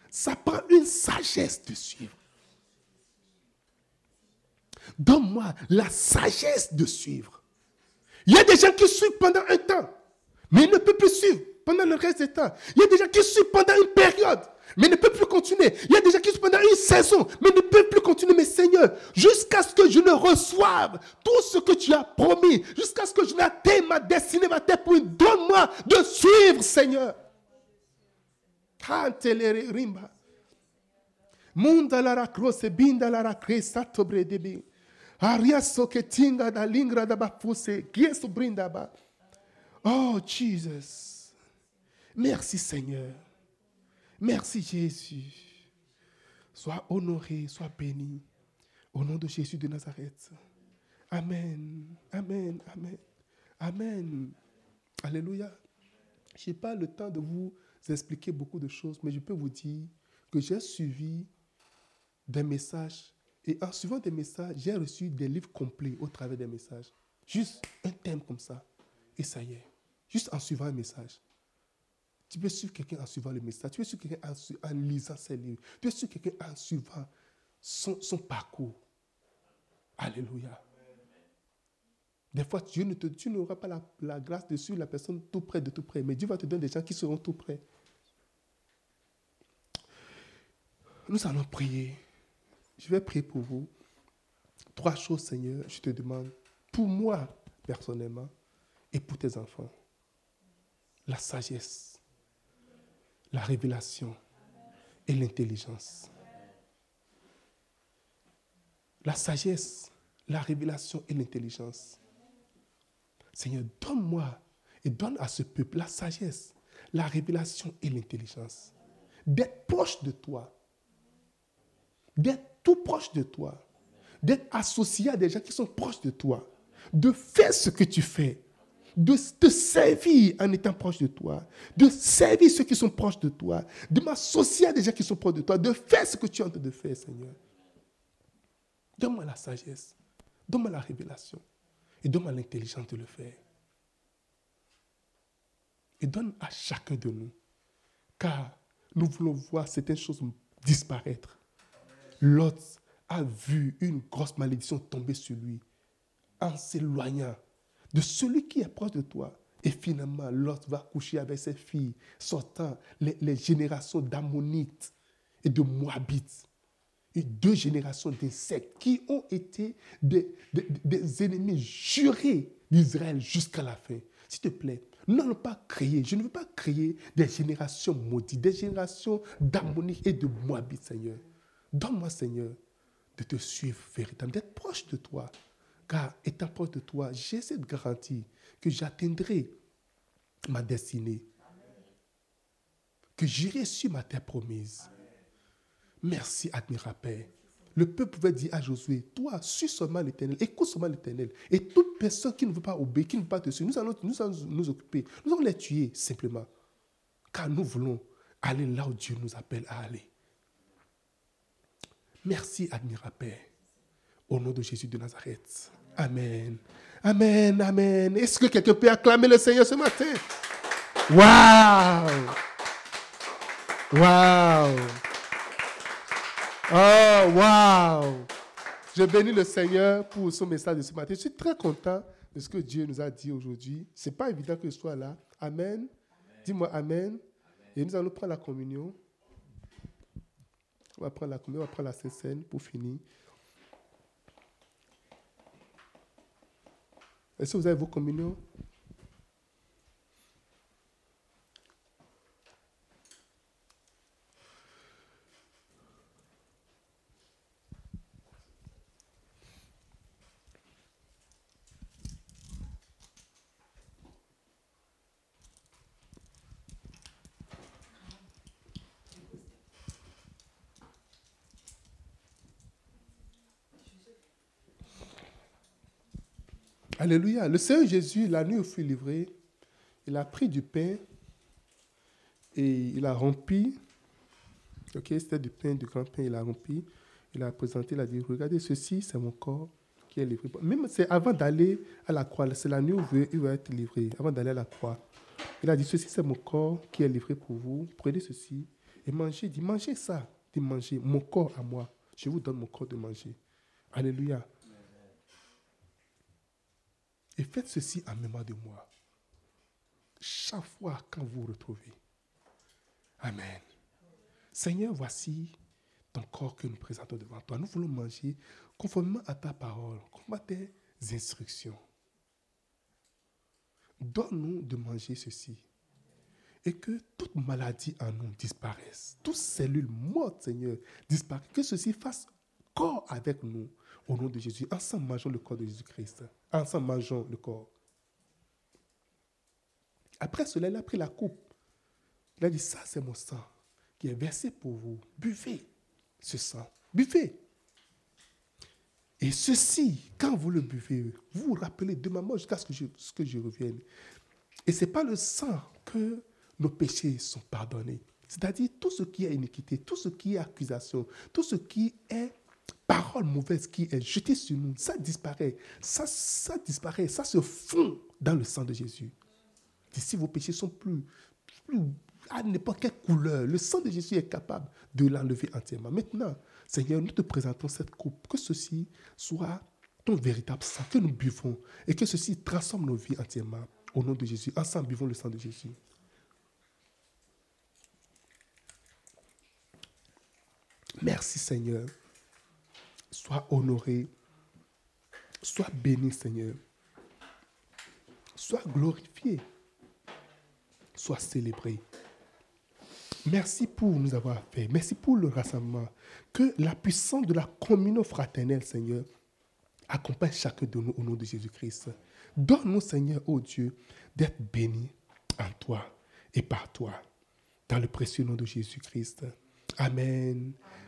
Ça prend une sagesse de suivre. Donne-moi la sagesse de suivre. Il y a des gens qui suivent pendant un temps, mais ils ne peuvent plus suivre pendant le reste du temps. Il y a des gens qui suivent pendant une période, mais ne peuvent plus continuer. Il y a des gens qui suivent pendant une saison, mais ne peuvent plus continuer. Mais Seigneur, jusqu'à ce que je ne reçoive tout ce que tu as promis, jusqu'à ce que je n'atteigne ma destinée, ma tête pour donne-moi de suivre, Seigneur. Oh Jesus. Merci Seigneur. Merci Jésus. Sois honoré, sois béni. Au nom de Jésus de Nazareth. Amen. Amen. Amen. Amen. Alléluia. Je n'ai pas le temps de vous expliquer beaucoup de choses, mais je peux vous dire que j'ai suivi des messages. Et en suivant des messages, j'ai reçu des livres complets au travers des messages. Juste un thème comme ça. Et ça y est. Juste en suivant un message. Tu peux suivre quelqu'un en suivant le message. Tu peux suivre quelqu'un en, lisant ses livres. Tu peux suivre quelqu'un en suivant son, parcours. Alléluia. Des fois, Dieu ne tu n'auras pas la, grâce de suivre la personne tout près de tout près. Mais Dieu va te donner des gens qui seront tout près. Nous allons prier. Je vais prier pour vous. Trois choses, Seigneur, je te demande. Pour moi, personnellement, et pour tes enfants. La sagesse la révélation et l'intelligence. La sagesse, la révélation et l'intelligence. Seigneur, donne-moi et donne à ce peuple la sagesse, la révélation et l'intelligence. D'être proche de toi. D'être tout proche de toi. D'être associé à des gens qui sont proches de toi. De faire ce que tu fais de te servir en étant proche de toi, de servir ceux qui sont proches de toi, de m'associer à des gens qui sont proches de toi, de faire ce que tu es en train de faire, Seigneur. Donne-moi la sagesse, donne-moi la révélation et donne-moi l'intelligence de le faire. Et donne à chacun de nous, car nous voulons voir certaines choses disparaître. L'autre a vu une grosse malédiction tomber sur lui en s'éloignant de celui qui est proche de toi. Et finalement, l'autre va coucher avec ses filles, sortant les, générations d'Ammonites et de Moabites. Et deux générations d'insectes qui ont été des, ennemis jurés d'Israël jusqu'à la fin. S'il te plaît, n'allons pas créer, je ne veux pas créer des générations maudites, des générations d'harmonie et de moabit, Seigneur. Donne-moi, Seigneur, de te suivre véritablement, d'être proche de toi. Car étant proche de toi, j'ai cette garantie que j'atteindrai ma destinée. Que j'irai sur ma terre promise. Merci, admirable Père. Le peuple pouvait dire à Josué, toi, suis seulement l'éternel, écoute seulement l'éternel. Et toute personne qui ne veut pas obéir, qui ne veut pas te suivre, nous allons nous, occuper. Nous allons les tuer simplement. Car nous voulons aller là où Dieu nous appelle à aller. Merci, admirable Père. Au nom de Jésus de Nazareth. Amen. Amen, amen. Est-ce que quelqu'un peut acclamer le Seigneur ce matin? Waouh! Waouh! Oh, waouh! Je bénis le Seigneur pour son message de ce matin. Je suis très content de ce que Dieu nous a dit aujourd'hui. Ce n'est pas évident que je sois là. Amen. Dis-moi amen. Et nous allons prendre la communion. On va prendre la communion, on va prendre la Sainte Seine pour finir. Est-ce que vous avez vos communions? Alléluia. Le Seigneur Jésus, la nuit où il fut livré, il a pris du pain et il a rempli. Ok, c'était du pain, du grand pain, il a rempli. Il a présenté, il a dit Regardez, ceci, c'est mon corps qui est livré. Même c'est avant d'aller à la croix, c'est la nuit où il va être livré, avant d'aller à la croix. Il a dit Ceci, c'est mon corps qui est livré pour vous. Prenez ceci et mangez. Il dit Mangez ça. Il dit Mangez mon corps à moi. Je vous donne mon corps de manger. Alléluia. Et faites ceci en mémoire de moi. Chaque fois quand vous vous retrouvez. Amen. Seigneur, voici ton corps que nous présentons devant toi. Nous voulons manger conformément à ta parole, conformément à tes instructions. Donne-nous de manger ceci. Et que toute maladie en nous disparaisse. Toutes cellules mortes, Seigneur, disparaissent. Que ceci fasse corps avec nous. Au nom de Jésus. Ensemble, mangeons le corps de Jésus-Christ. Ensemble, mangeons le corps. Après cela, il a pris la coupe. Il a dit, ça c'est mon sang qui est versé pour vous. Buvez ce sang. Buvez. Et ceci, quand vous le buvez, vous vous rappelez de ma mort jusqu'à ce que je, ce que je revienne. Et ce n'est pas le sang que nos péchés sont pardonnés. C'est-à-dire tout ce qui est iniquité, tout ce qui est accusation, tout ce qui est parole mauvaise qui est jetée sur nous, ça disparaît. Ça, ça disparaît, ça se fond dans le sang de Jésus. Et si vos péchés sont plus, plus à n'importe quelle couleur, le sang de Jésus est capable de l'enlever entièrement. Maintenant, Seigneur, nous te présentons cette coupe, que ceci soit ton véritable sang, que nous buvons et que ceci transforme nos vies entièrement. Au nom de Jésus, ensemble, buvons le sang de Jésus. Merci Seigneur. Sois honoré. Sois béni, Seigneur. Sois glorifié. Sois célébré. Merci pour nous avoir fait. Merci pour le rassemblement. Que la puissance de la communion fraternelle, Seigneur, accompagne chacun de nous au nom de Jésus-Christ. Donne-nous, Seigneur, ô Dieu, d'être bénis en toi et par toi. Dans le précieux nom de Jésus-Christ. Amen.